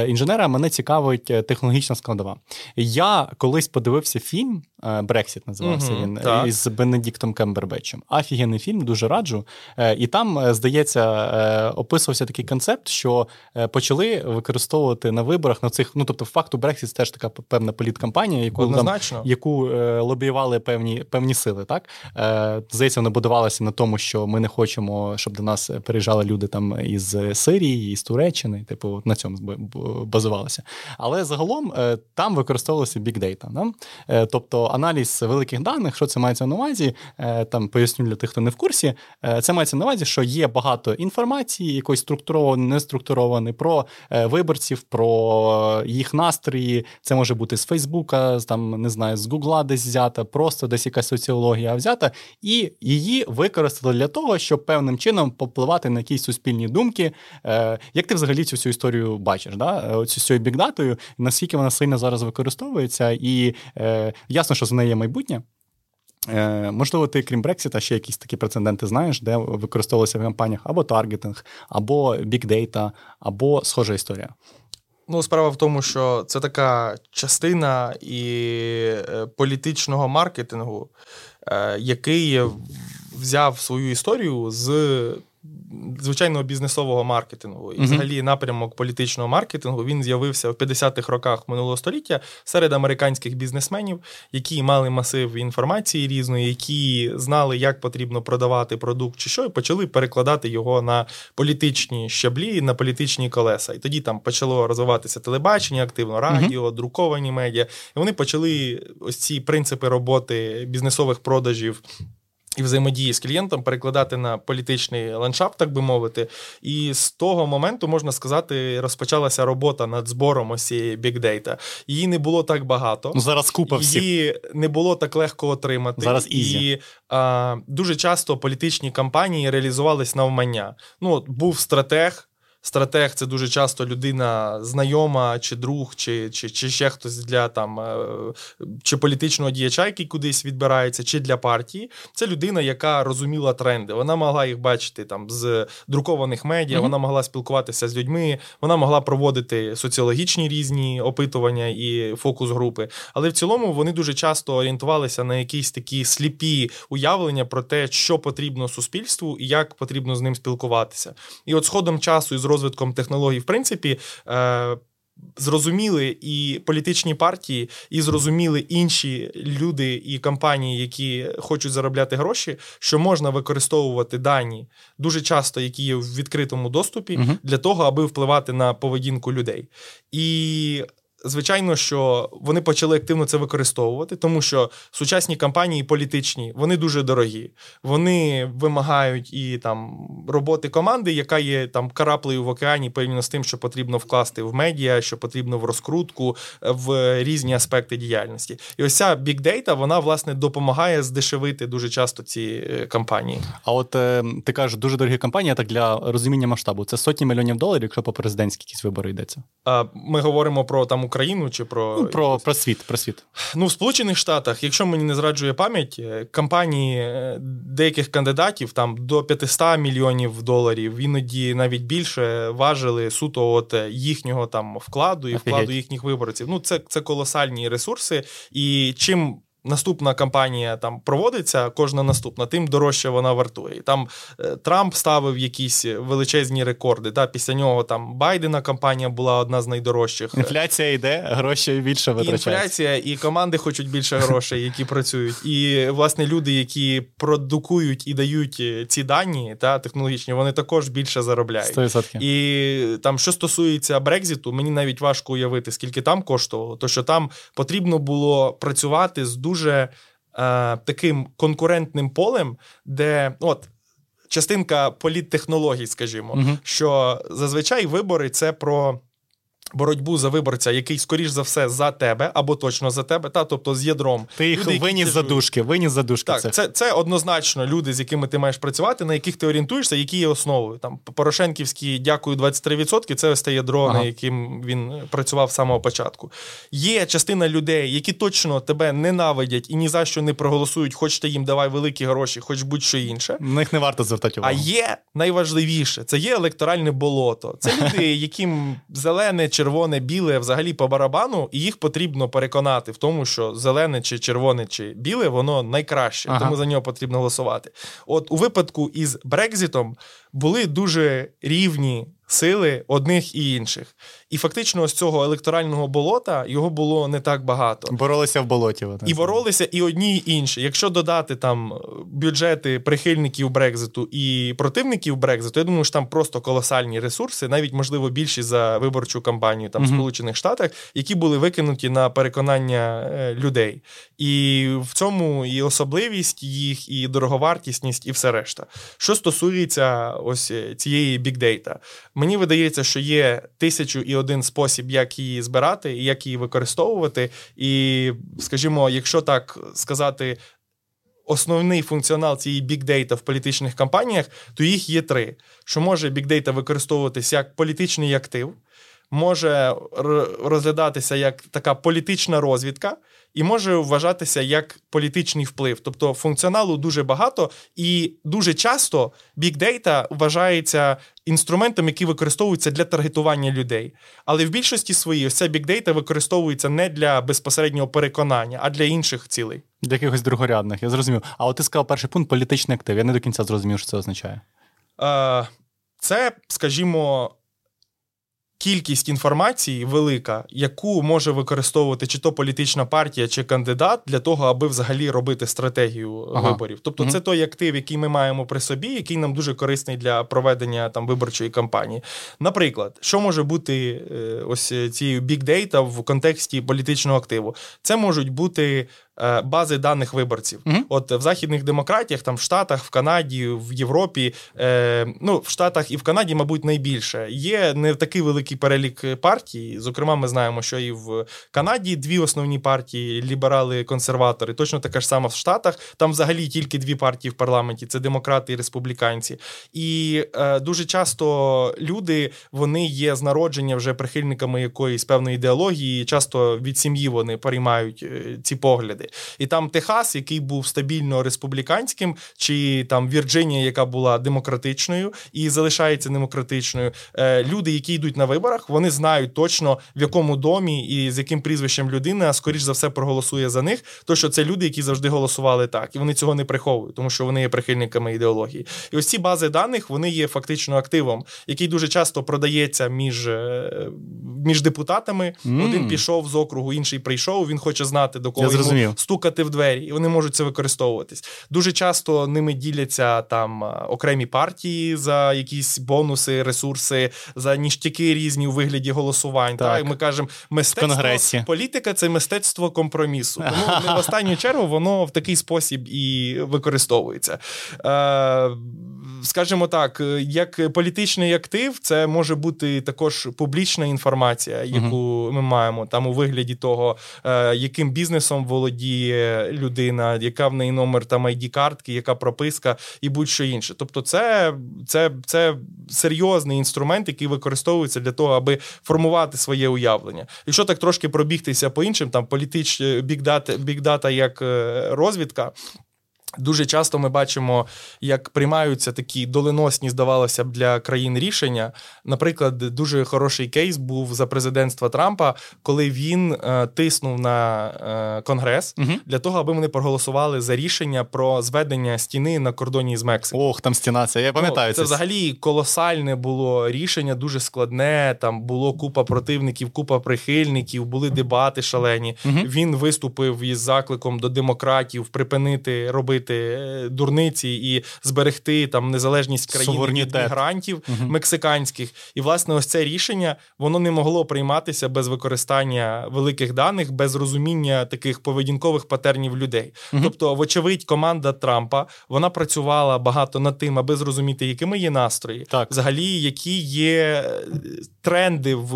Інженера мене цікавить технологічна складова. Я колись подивився фільм Брексіт, називався угу, він так. із Бенедіктом Камбербетчем. Офігенний фільм, дуже раджу. Е, і там, е, здається, е, описувався такий концепт, що почали використовувати на виборах на цих. Ну тобто, факту Брексіт теж така певна політкампанія, яку там, яку лобіювали певні певні сили. Так здається, вони будувалися на тому, що ми не хочемо, щоб до нас переїжджали люди там із Сирії, із Туреччини, типу на цьому базувалося. Але загалом там використовувалося бікдейта. Да? Тобто аналіз великих даних, що це мається на увазі, там поясню для тих, хто не в курсі, е, це мається на увазі, що є багато інформації, якоїсь структурованої, неструктурованої, про е, виборців, про їх настрої. Це може бути з Фейсбука, там не знаю, з Гугла десь взята, просто десь якась соціологія взята, і її використали для того, щоб певним чином попливати на якісь суспільні думки. Е, як ти взагалі цю всю історію бачиш? да? Цю цією бікдатою, наскільки вона сильно зараз використовується, і ясно, що з неї є майбутнє. Е, можливо, ти, крім Брексіта, ще якісь такі прецеденти знаєш, де використовувалися в кампаніях або таргетинг, або бікдейта, або схожа історія. Ну, справа в тому, що це така частина і е, політичного маркетингу, е, який взяв свою історію з звичайного бізнесового маркетингу. І, взагалі, напрямок політичного маркетингу він з'явився в 50-х роках минулого століття серед американських бізнесменів, які мали масив інформації різної, які знали, як потрібно продавати продукт чи що, і почали перекладати його на політичні щаблі, на політичні колеса. І тоді там почало розвиватися телебачення, активно радіо, mm друковані медіа. І вони почали ось ці принципи роботи бізнесових продажів і взаємодії з клієнтом перекладати на політичний ландшафт, так би мовити. І з того моменту, можна сказати, розпочалася робота над збором ось цієї big data. Її не було так багато. Ну, Зараз купа всіх. Її не було так легко отримати. Зараз easy. І а, дуже часто політичні кампанії реалізувались навмання. Ну, от був стратег. Стратег це дуже часто людина знайома, чи друг, чи чи, чи ще хтось для там е, чи політичного діяча, який кудись відбирається, чи для партії. Це людина, яка розуміла тренди. Вона могла їх бачити там з друкованих медіа, mm-hmm. вона могла спілкуватися з людьми, вона могла проводити соціологічні різні опитування і фокус групи. Але в цілому вони дуже часто орієнтувалися на якісь такі сліпі уявлення про те, що потрібно суспільству і як потрібно з ним спілкуватися. І от з ходом часу і з розвитком технологій, в принципі. Е, Зрозуміли і політичні партії, і зрозуміли інші люди і компанії, які хочуть заробляти гроші, що можна використовувати дані дуже часто, які є в відкритому доступі, uh для того, аби впливати на поведінку людей. І звичайно, що вони почали активно це використовувати, тому що сучасні кампанії політичні вони дуже дорогі. Вони вимагають і там роботи команди, яка є там караплею в океані, порівняно з тим, що потрібно вкласти в медіа, що потрібно в розкрутку, в різні аспекти діяльності. І ось ця бікдейта, вона власне допомагає здешевити дуже часто ці е, кампанії. А от е, ти кажеш, дуже дорогі кампанії, так для розуміння масштабу. Це сотні мільйонів доларів, якщо по президентські якісь вибори йдеться. Ми говоримо про там Україну чи про Ну, про, про світ. Про світ. Ну, в Сполучених Штатах, якщо мені не зраджує пам'ять, компанії кампанії е, деяких кандидатів там до 500 мільйонів доларів, іноді навіть більше важили суто от е, їхнього там вкладу і вкладу їхніх виборців. Ну, це, це колосальні ресурси. І чим. Наступна кампанія там проводиться, кожна наступна, тим дорожче вона вартує. І Там е, Трамп ставив якісь величезні рекорди. Та після нього там Байдена кампанія була одна з найдорожчих. Інфляція йде, гроші більше І інфляція, і команди хочуть більше грошей, які працюють. І власне люди, які продукують і дають е, ці дані та технологічні, вони також більше заробляють. 100%. І там, що стосується Брекзиту, мені навіть важко уявити, скільки там коштувало, то що там потрібно було працювати з дуже е, таким конкурентним полем, де от. Частинка політтехнологій, скажімо, Мгм. що зазвичай вибори це про боротьбу за виборця, який, скоріш за все, за тебе або точно за тебе, та тобто з ядром. Ти їх Люди, виніс за дужки, виніс за дужки. Так, цих. це, це однозначно люди, з якими ти маєш працювати, на яких ти орієнтуєшся, які є основою. Там Порошенківський дякую 23%, це ось те ядро, Ага. на яким він працював з самого початку. Є частина людей, які точно тебе ненавидять і ні за що не проголосують, хоч ти їм давай великі гроші, хоч будь-що інше. На них не варто звертати А є найважливіше це є електоральне болото. Це люди, яким зелене, червоне, біле взагалі по барабану, і їх потрібно переконати в тому, що зелене чи червоне чи біле воно найкраще, Ага. тому за нього потрібно голосувати. От у випадку із Брекзитом були дуже рівні сили одних і інших. І фактично, ось цього електорального болота його було не так багато. Боролися в болоті. от, І боролися і одні, і інші. Якщо додати там бюджети прихильників Брекзиту і противників Брекзиту, я думаю, що там просто колосальні ресурси, навіть можливо більші за виборчу кампанію там в Мгм. Сполучених Штатах, які були викинуті на переконання е, людей. І в цьому і особливість їх, і дороговартісність, і все решта. Що стосується ось е, цієї бікдейта, мені видається, що є тисячу і один спосіб, як її збирати і як її використовувати. І, скажімо, якщо так сказати. Основний функціонал цієї бікдейта в політичних кампаніях, то їх є три: що може бікдейта використовуватися як політичний актив, може розглядатися як така політична розвідка, і може вважатися як політичний вплив. Тобто функціоналу дуже багато, і дуже часто бікдейта вважається інструментом, який використовується для таргетування людей. Але в більшості своїй ось ця бікдейта використовується не для безпосереднього переконання, а для інших цілей. Для якихось другорядних, я зрозумів. А от ти сказав перший пункт політичний актив. Я не до кінця зрозумів, що це означає. Е, Це, скажімо, кількість інформації велика, яку може використовувати чи то політична партія, чи кандидат для того, аби взагалі робити стратегію Ага. виборів. Тобто, Мгм. це той актив, який ми маємо при собі, який нам дуже корисний для проведення там виборчої кампанії. Наприклад, що може бути е, ось цією big data в контексті політичного активу? Це можуть бути е, бази даних виборців. Мгм. От в західних демократіях, там в Штатах, в Канаді, в Європі, е, ну в Штатах і в Канаді, мабуть, найбільше. Є не такий великий перелік партій. Зокрема, ми знаємо, що і в Канаді дві основні партії ліберали, консерватори. Точно така ж сама в Штатах. Там взагалі тільки дві партії в парламенті: це демократи і республіканці. І е, дуже часто люди вони є з народження вже прихильниками якоїсь певної ідеології. Часто від сім'ї вони переймають е, ці погляди. І там Техас, який був стабільно республіканським, чи там Вірджинія, яка була демократичною і залишається демократичною. Е, люди, які йдуть на виборах, вони знають точно в якому домі і з яким прізвищем людина, скоріш за все, проголосує за них. То що це люди, які завжди голосували так, і вони цього не приховують, тому що вони є прихильниками ідеології. І ось ці бази даних вони є фактично активом, який дуже часто продається між е, між депутатами. Mm. Один пішов з округу, інший прийшов. Він хоче знати, до кого йому стукати в двері, і вони можуть це використовуватись. Дуже часто ними діляться там окремі партії за якісь бонуси, ресурси, за ніштяки різні у вигляді голосувань. Так. Так? І ми кажемо, мистецтво політика це мистецтво компромісу. Тому не в останню чергу воно в такий спосіб і використовується. Е, Скажімо так, як політичний актив, це може бути також публічна інформація, яку ми маємо там у вигляді того, е, яким бізнесом володіє людина, яка в неї номер там id картки яка прописка і будь-що інше. Тобто, це, це, це серйозний інструмент, який використовується для того, аби формувати своє уявлення. Якщо так трошки пробігтися по іншим, там політич бікдата, бікдата як е, розвідка, Дуже часто ми бачимо, як приймаються такі доленосні, здавалося б, для країн рішення. Наприклад, дуже хороший кейс був за президентства Трампа, коли він е, тиснув на е, Конгрес угу. для того, аби вони проголосували за рішення про зведення стіни на кордоні з Мексикою. Ох, там стіна, це я пам'ятаю. Це взагалі колосальне було рішення, дуже складне. Там було купа противників, купа прихильників, були дебати шалені. Угу. Він виступив із закликом до демократів припинити робити робити е, дурниці і зберегти там незалежність країни від мігрантів угу. мексиканських. І власне, ось це рішення воно не могло прийматися без використання великих даних, без розуміння таких поведінкових патернів людей. Угу. Тобто, вочевидь, команда Трампа вона працювала багато над тим, аби зрозуміти, якими є настрої, так. взагалі, які є е, тренди в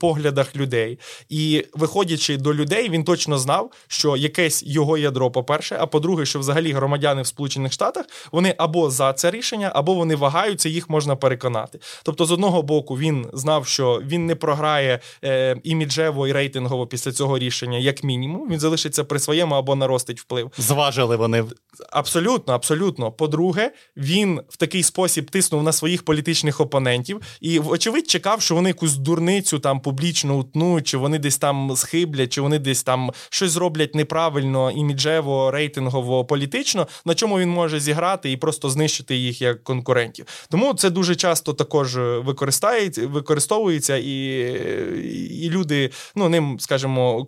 поглядах людей. І виходячи до людей, він точно знав, що якесь його ядро, по-перше, а по-друге, що взагалі громадяни громадяни в Сполучених Штатах вони або за це рішення, або вони вагаються, їх можна переконати. Тобто, з одного боку, він знав, що він не програє е, іміджево і рейтингово після цього рішення, як мінімум. Він залишиться при своєму або наростить вплив. Зважили вони абсолютно, абсолютно. По-друге, він в такий спосіб тиснув на своїх політичних опонентів і, вочевидь, чекав, що вони якусь дурницю там публічно утнуть, чи вони десь там схиблять, чи вони десь там щось зроблять неправильно, іміджево, рейтингово, політично точно на чому він може зіграти і просто знищити їх як конкурентів. Тому це дуже часто також використовується, і і люди ну, ним, скажімо,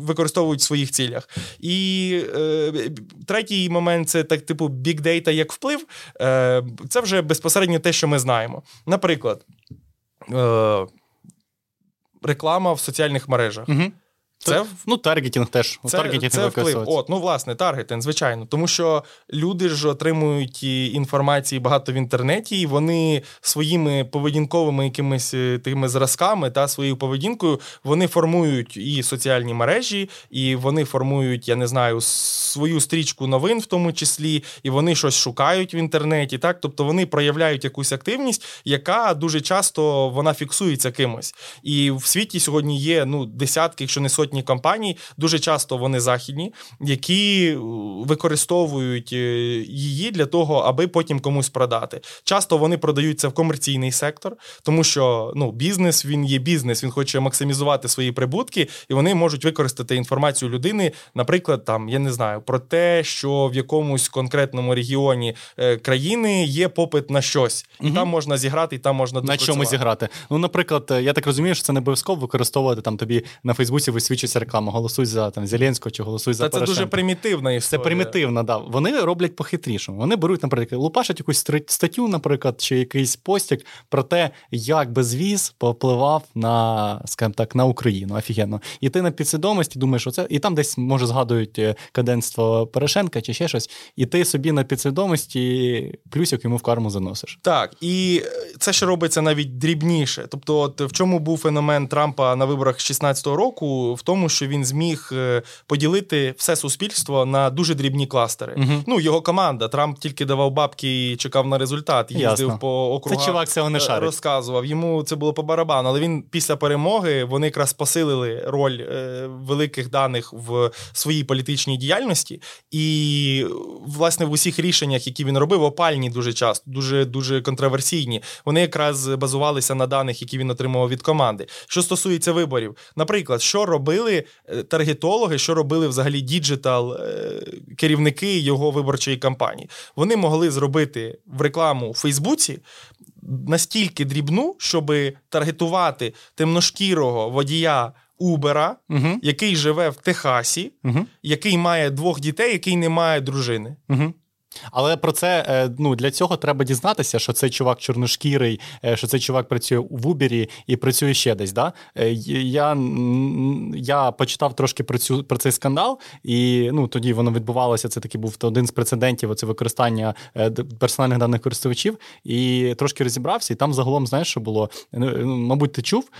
використовують в своїх цілях. І е, третій момент це так, типу, бікдейта як вплив. Е, Це вже безпосередньо те, що ми знаємо. Наприклад, е, реклама в соціальних мережах. Угу. Це Ну, таргетінг теж. Це, таргетінг це вплив. От, ну, власне, таргетинг, звичайно. Тому що люди ж отримують інформації багато в інтернеті, і вони своїми поведінковими якимись е, тими зразками та своєю поведінкою вони формують і соціальні мережі, і вони формують, я не знаю, свою стрічку новин, в тому числі, і вони щось шукають в інтернеті. Так, тобто вони проявляють якусь активність, яка дуже часто вона фіксується кимось. І в світі сьогодні є ну десятки, якщо не сотні сотні компаній, дуже часто вони західні, які е, використовують е, її для того, аби потім комусь продати. Часто вони продаються в комерційний сектор, тому що ну, бізнес він є бізнес, він хоче максимізувати свої прибутки, і вони можуть використати інформацію людини, наприклад, там я не знаю про те, що в якомусь конкретному регіоні е, країни є попит на щось, і угу. там можна зіграти, і там можна на чому зіграти. Ну, наприклад, я так розумію, що це не обов'язково використовувати там тобі на Фейсбуці висвічує висвічується реклама, голосуй за там Зеленського чи голосуй за Та Порошенко. Це дуже примітивна історія. Це примітивна, да. Вони роблять по-хитрішому. Вони беруть, наприклад, лупашать якусь статтю, наприклад, чи якийсь постік про те, як безвіз попливав на, скажімо так, на Україну. Офігенно. І ти на підсвідомості думаєш, що це, і там десь може згадують е, каденство Порошенка чи ще щось, і ти собі на підсвідомості плюсик йому в карму заносиш. Так, і це ще робиться навіть дрібніше. Тобто, от в чому був феномен Трампа на виборах 16-го року, в тому, що він зміг е, поділити все суспільство на дуже дрібні кластери. Угу. Ну, його команда. Трамп тільки давав бабки і чекав на результат. Їздив Ясно. по округах, Це чувак цього не е, шарить. розказував. Йому це було по барабану. Але він після перемоги вони якраз посилили роль е, великих даних в своїй політичній діяльності. І, власне, в усіх рішеннях, які він робив, опальні дуже часто, дуже дуже контроверсійні. Вони якраз базувалися на даних, які він отримував від команди. Що стосується виборів, наприклад, що робив робили е, таргетологи, що робили взагалі digital е, керівники його виборчої кампанії. Вони могли зробити в рекламу у Фейсбуці настільки дрібну, щоб таргетувати темношкірого водія. Убера, Угу. який живе в Техасі, Угу. який має двох дітей, який не має дружини. Угу. Але про це е, ну для цього треба дізнатися, що цей чувак чорношкірий, е, що цей чувак працює в Убері і працює ще десь. Да? Е, Я я почитав трошки про цю про цей скандал, і ну тоді воно відбувалося. Це такий був один з прецедентів оце використання персональних даних користувачів. І трошки розібрався. І там загалом знаєш, що було Ну, мабуть, ти чув.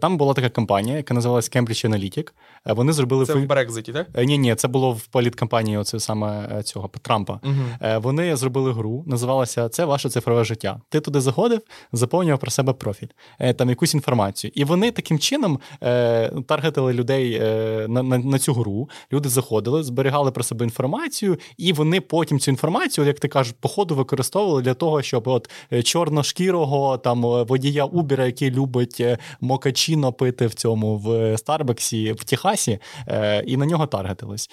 Там була така компанія, яка називалась Cambridge Analytic. Вони зробили Це в Брекзиті, так? Ні, ні, це було в політкампанії оце саме цього Трампа. Угу. Е, Вони зробили гру, називалася Це ваше цифрове життя. Ти туди заходив, заповнював про себе профіль, е, там якусь інформацію. І вони таким чином е, таргетили людей на, на, на цю гру. Люди заходили, зберігали про себе інформацію, і вони потім цю інформацію, як ти кажеш, по ходу використовували для того, щоб от чорношкірого там водія Убера, який любить мокачіно пити в цьому в Старбаксі в Техасі, і на нього таргетились.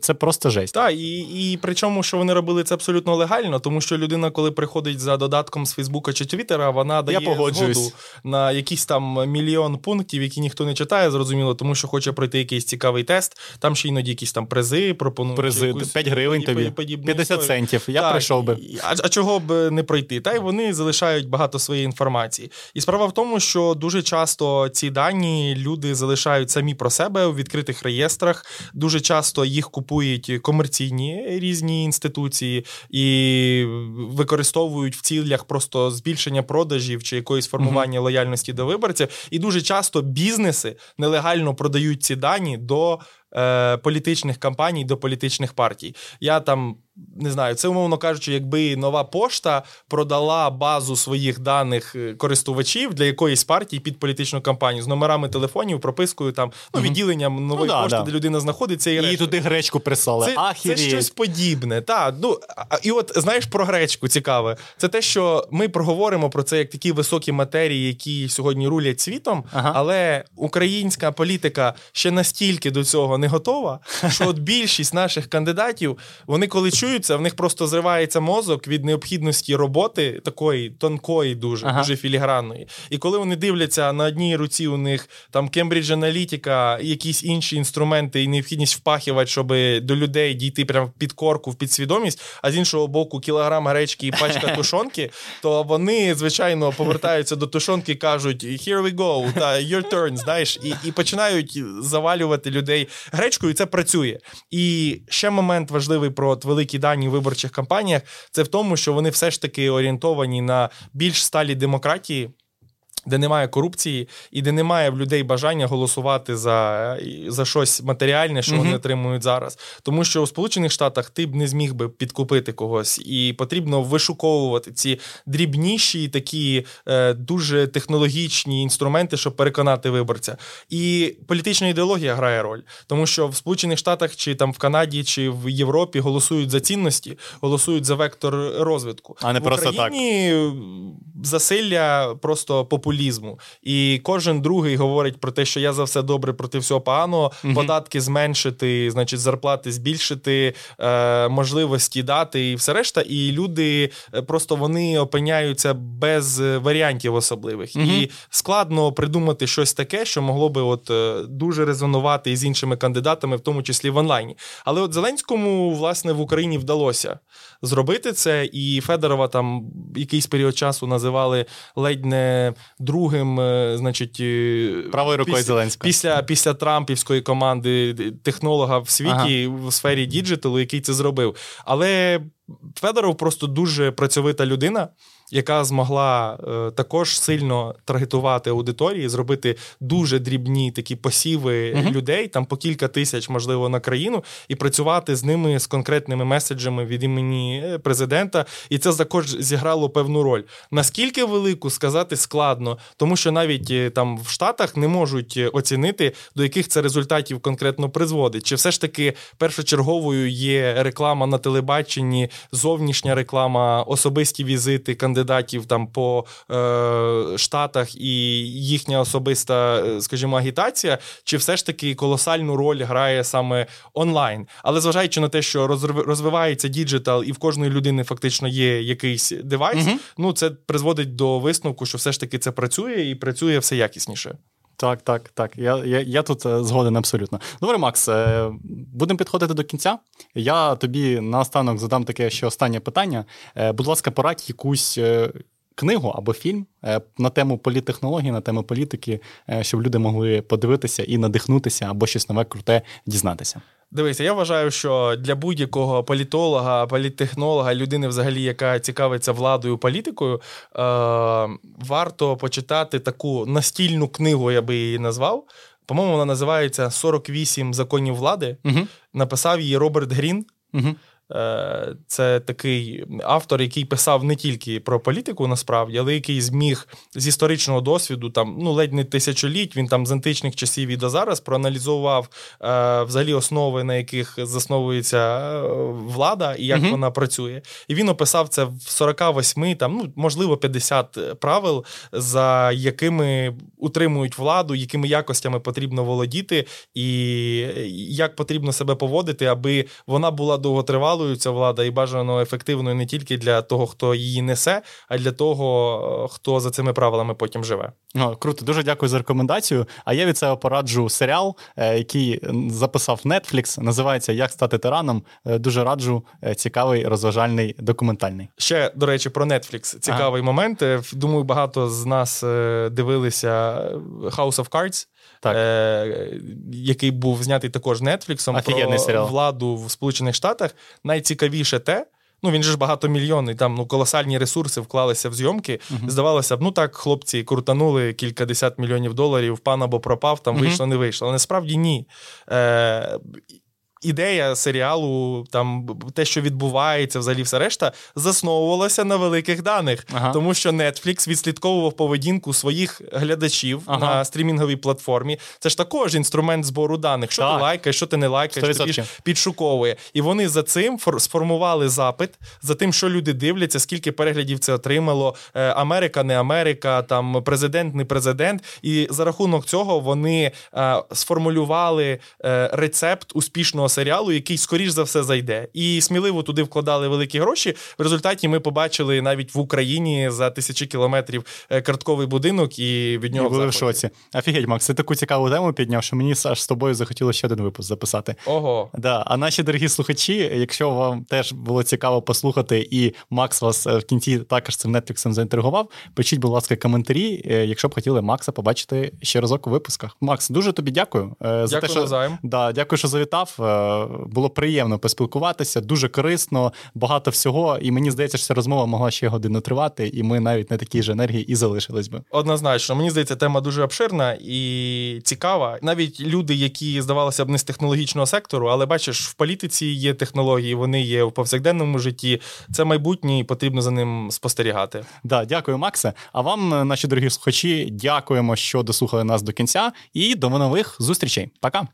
Це просто жесть. Так, і, і причому, що вони робили це абсолютно легально, тому що людина, коли приходить за додатком з Фейсбука чи Твіттера, вона дає погоджуюсь. згоду на якийсь там мільйон пунктів, які ніхто не читає, зрозуміло, тому що хоче пройти якийсь цікавий тест. Там ще іноді якісь там призи пропонують. Призи якусь 5 гривень тобі, подібну 50 історію. центів. Я Так, прийшов би. А, а чого б не пройти? Та й вони залишають багато своєї інформації. І справа в тому, що дуже часто ці дані люди залишають самі про себе у відкритих реєстрах. Дуже часто їх купують комерційні різні інституції і використовують в цілях просто збільшення продажів чи якоїсь формування лояльності до виборців. І дуже часто бізнеси нелегально продають ці дані до. Е, Політичних кампаній до політичних партій. Я там не знаю, це умовно кажучи, якби нова пошта продала базу своїх даних е, користувачів для якоїсь партії під політичну кампанію з номерами телефонів, пропискою там ну, відділенням нової да, пошти, да. де людина знаходиться, і, І туди гречку прислали. Це, це щось подібне. Та, ну, і от знаєш про гречку цікаве. Це те, що ми проговоримо про це як такі високі матерії, які сьогодні рулять світом, Ага. але українська політика ще настільки до цього не готова, що от більшість наших кандидатів, вони коли чуються, в них просто зривається мозок від необхідності роботи такої тонкої, дуже, Ага. дуже філігранної. І коли вони дивляться на одній руці, у них там Cambridge Analytica, якісь інші інструменти і необхідність впахувати, щоб до людей дійти прямо в підкорку, в підсвідомість, а з іншого боку, кілограм гречки і пачка тушонки, то вони, звичайно, повертаються до тушонки і кажуть: Here we go, та your turn, знаєш, і, і починають завалювати людей гречкою, і це працює. І ще момент важливий про от великі дані в виборчих кампаніях це в тому, що вони все ж таки орієнтовані на більш сталі демократії. Де немає корупції і де немає в людей бажання голосувати за за щось матеріальне, що Мгм. вони отримують зараз. Тому що у Сполучених Штатах ти б не зміг би підкупити когось, і потрібно вишуковувати ці дрібніші, такі е, дуже технологічні інструменти, щоб переконати виборця. І політична ідеологія грає роль, тому що в Сполучених Штатах чи там в Канаді чи в Європі голосують за цінності, голосують за вектор розвитку. А не в просто так. Засилля просто популізму. І кожен другий говорить про те, що я за все добре проти всього поганого, Мгм. податки зменшити, значить, зарплати збільшити, е, можливості дати і все решта. І люди е, просто вони опиняються без е, варіантів особливих. Мгм. І складно придумати щось таке, що могло би от е, дуже резонувати із іншими кандидатами, в тому числі в онлайні. Але от Зеленському, власне, в Україні вдалося зробити це, і Федорова там якийсь період часу називали ледь не другим, е, значить, е, Правою рукою після, Зеленського. після, після Трампівської команди технолога в світі в сфері діджиталу, який це зробив. Але Федоров просто дуже працьовита людина. Яка змогла е, також сильно таргетувати аудиторії, зробити дуже дрібні такі посіви Мгм. людей, там по кілька тисяч, можливо, на країну, і працювати з ними з конкретними меседжами від імені е, президента. І це також зіграло певну роль. Наскільки велику сказати складно, тому що навіть е, там в Штатах не можуть е, оцінити, до яких це результатів конкретно призводить. Чи все ж таки першочерговою є реклама на телебаченні, зовнішня реклама, особисті візити кандидатів кандидатів там по е, штатах і їхня особиста, е, скажімо, агітація, чи все ж таки колосальну роль грає саме онлайн. Але зважаючи на те, що розвивається digital, і в кожної людини фактично є якийсь девайс, угу. ну це призводить до висновку, що все ж таки це працює і працює все якісніше. Так, так, так. Я я, я тут е, згоден абсолютно. Добре, Макс, е, будемо підходити до кінця. Я тобі наостанок задам таке ще останнє питання. Е, будь ласка, порадь якусь книгу або фільм на тему політтехнології, на тему політики, щоб люди могли подивитися і надихнутися, або щось нове круте дізнатися. Дивися, я вважаю, що для будь-якого політолога, політтехнолога, людини, взагалі, яка цікавиться владою політикою, е, варто почитати таку настільну книгу, я би її назвав. По-моєму, вона називається «48 законів влади. Угу. Написав її Роберт Грін. Угу. Е, це такий автор, який писав не тільки про політику, насправді, але який зміг з історичного досвіду, там ну ледь не тисячоліть, він там з античних часів і до зараз проаналізував е, взагалі основи, на яких засновується е, влада і як uh вона працює. І він описав це в 48, там ну можливо 50 правил, за якими утримують владу, якими якостями потрібно володіти, і як потрібно себе поводити, аби вона була довготривалою ця влада і бажано ефективною не тільки для того, хто її несе, а й для того, хто за цими правилами потім живе. О, Круто, дуже дякую за рекомендацію. А я від цього пораджу серіал, е, який записав Netflix, називається Як стати тираном. Е, дуже раджу е, цікавий розважальний документальний. Ще до речі, про Netflix. Цікавий ага. момент. Думаю, багато з нас дивилися House of Cards так. е, який був знятий також Нетфліксом про серіал. владу в Сполучених Штатах. Найцікавіше те. Ну, він же ж багатомільйонний, там ну колосальні ресурси вклалися в зйомки. Uh-huh. Здавалося б, ну так, хлопці крутанули кількадесят мільйонів доларів, пан або пропав, там uh-huh. вийшло, не вийшло. Але насправді ні. Е, ідея серіалу, там те, що відбувається, взагалі все решта, засновувалася на великих даних, ага. тому що Netflix відслідковував поведінку своїх глядачів ага. на стрімінговій платформі. Це ж також інструмент збору даних. Що так. ти лайкаєш, що ти не лайкаєш, ж підшуковує. І вони за цим сформували запит за тим, що люди дивляться, скільки переглядів це отримало. Е, Америка, не Америка, там президент, не президент. І за рахунок цього вони е, сформулювали е, рецепт успішного серіалу, який скоріш за все зайде. І сміливо туди вкладали великі гроші. В результаті ми побачили навіть в Україні за тисячі кілометрів е, картковий будинок, і від нього і були в шоці. Офігеть, Макс, ти таку цікаву тему підняв, що мені аж з тобою захотілося ще один випуск записати. Ого. Да. А наші дорогі слухачі, якщо вам теж було цікаво послухати, і Макс вас е, в кінці також цим Нетфліксом заінтригував, пишіть, будь ласка, коментарі, е, якщо б хотіли Макса побачити ще разок у випусках. Макс, дуже тобі дякую. За дякую те, що, да, Дякую, що завітав було приємно поспілкуватися, дуже корисно, багато всього. І мені здається, що ця розмова могла ще годину тривати, і ми навіть на такій ж енергії і залишились би. Однозначно, мені здається, тема дуже обширна і цікава. Навіть люди, які здавалося б не з технологічного сектору, але бачиш, в політиці є технології, вони є в повсякденному житті. Це майбутнє, і потрібно за ним спостерігати. Да, дякую, Максе. А вам, наші дорогі слухачі, дякуємо, що дослухали нас до кінця, і до нових зустрічей. Пока.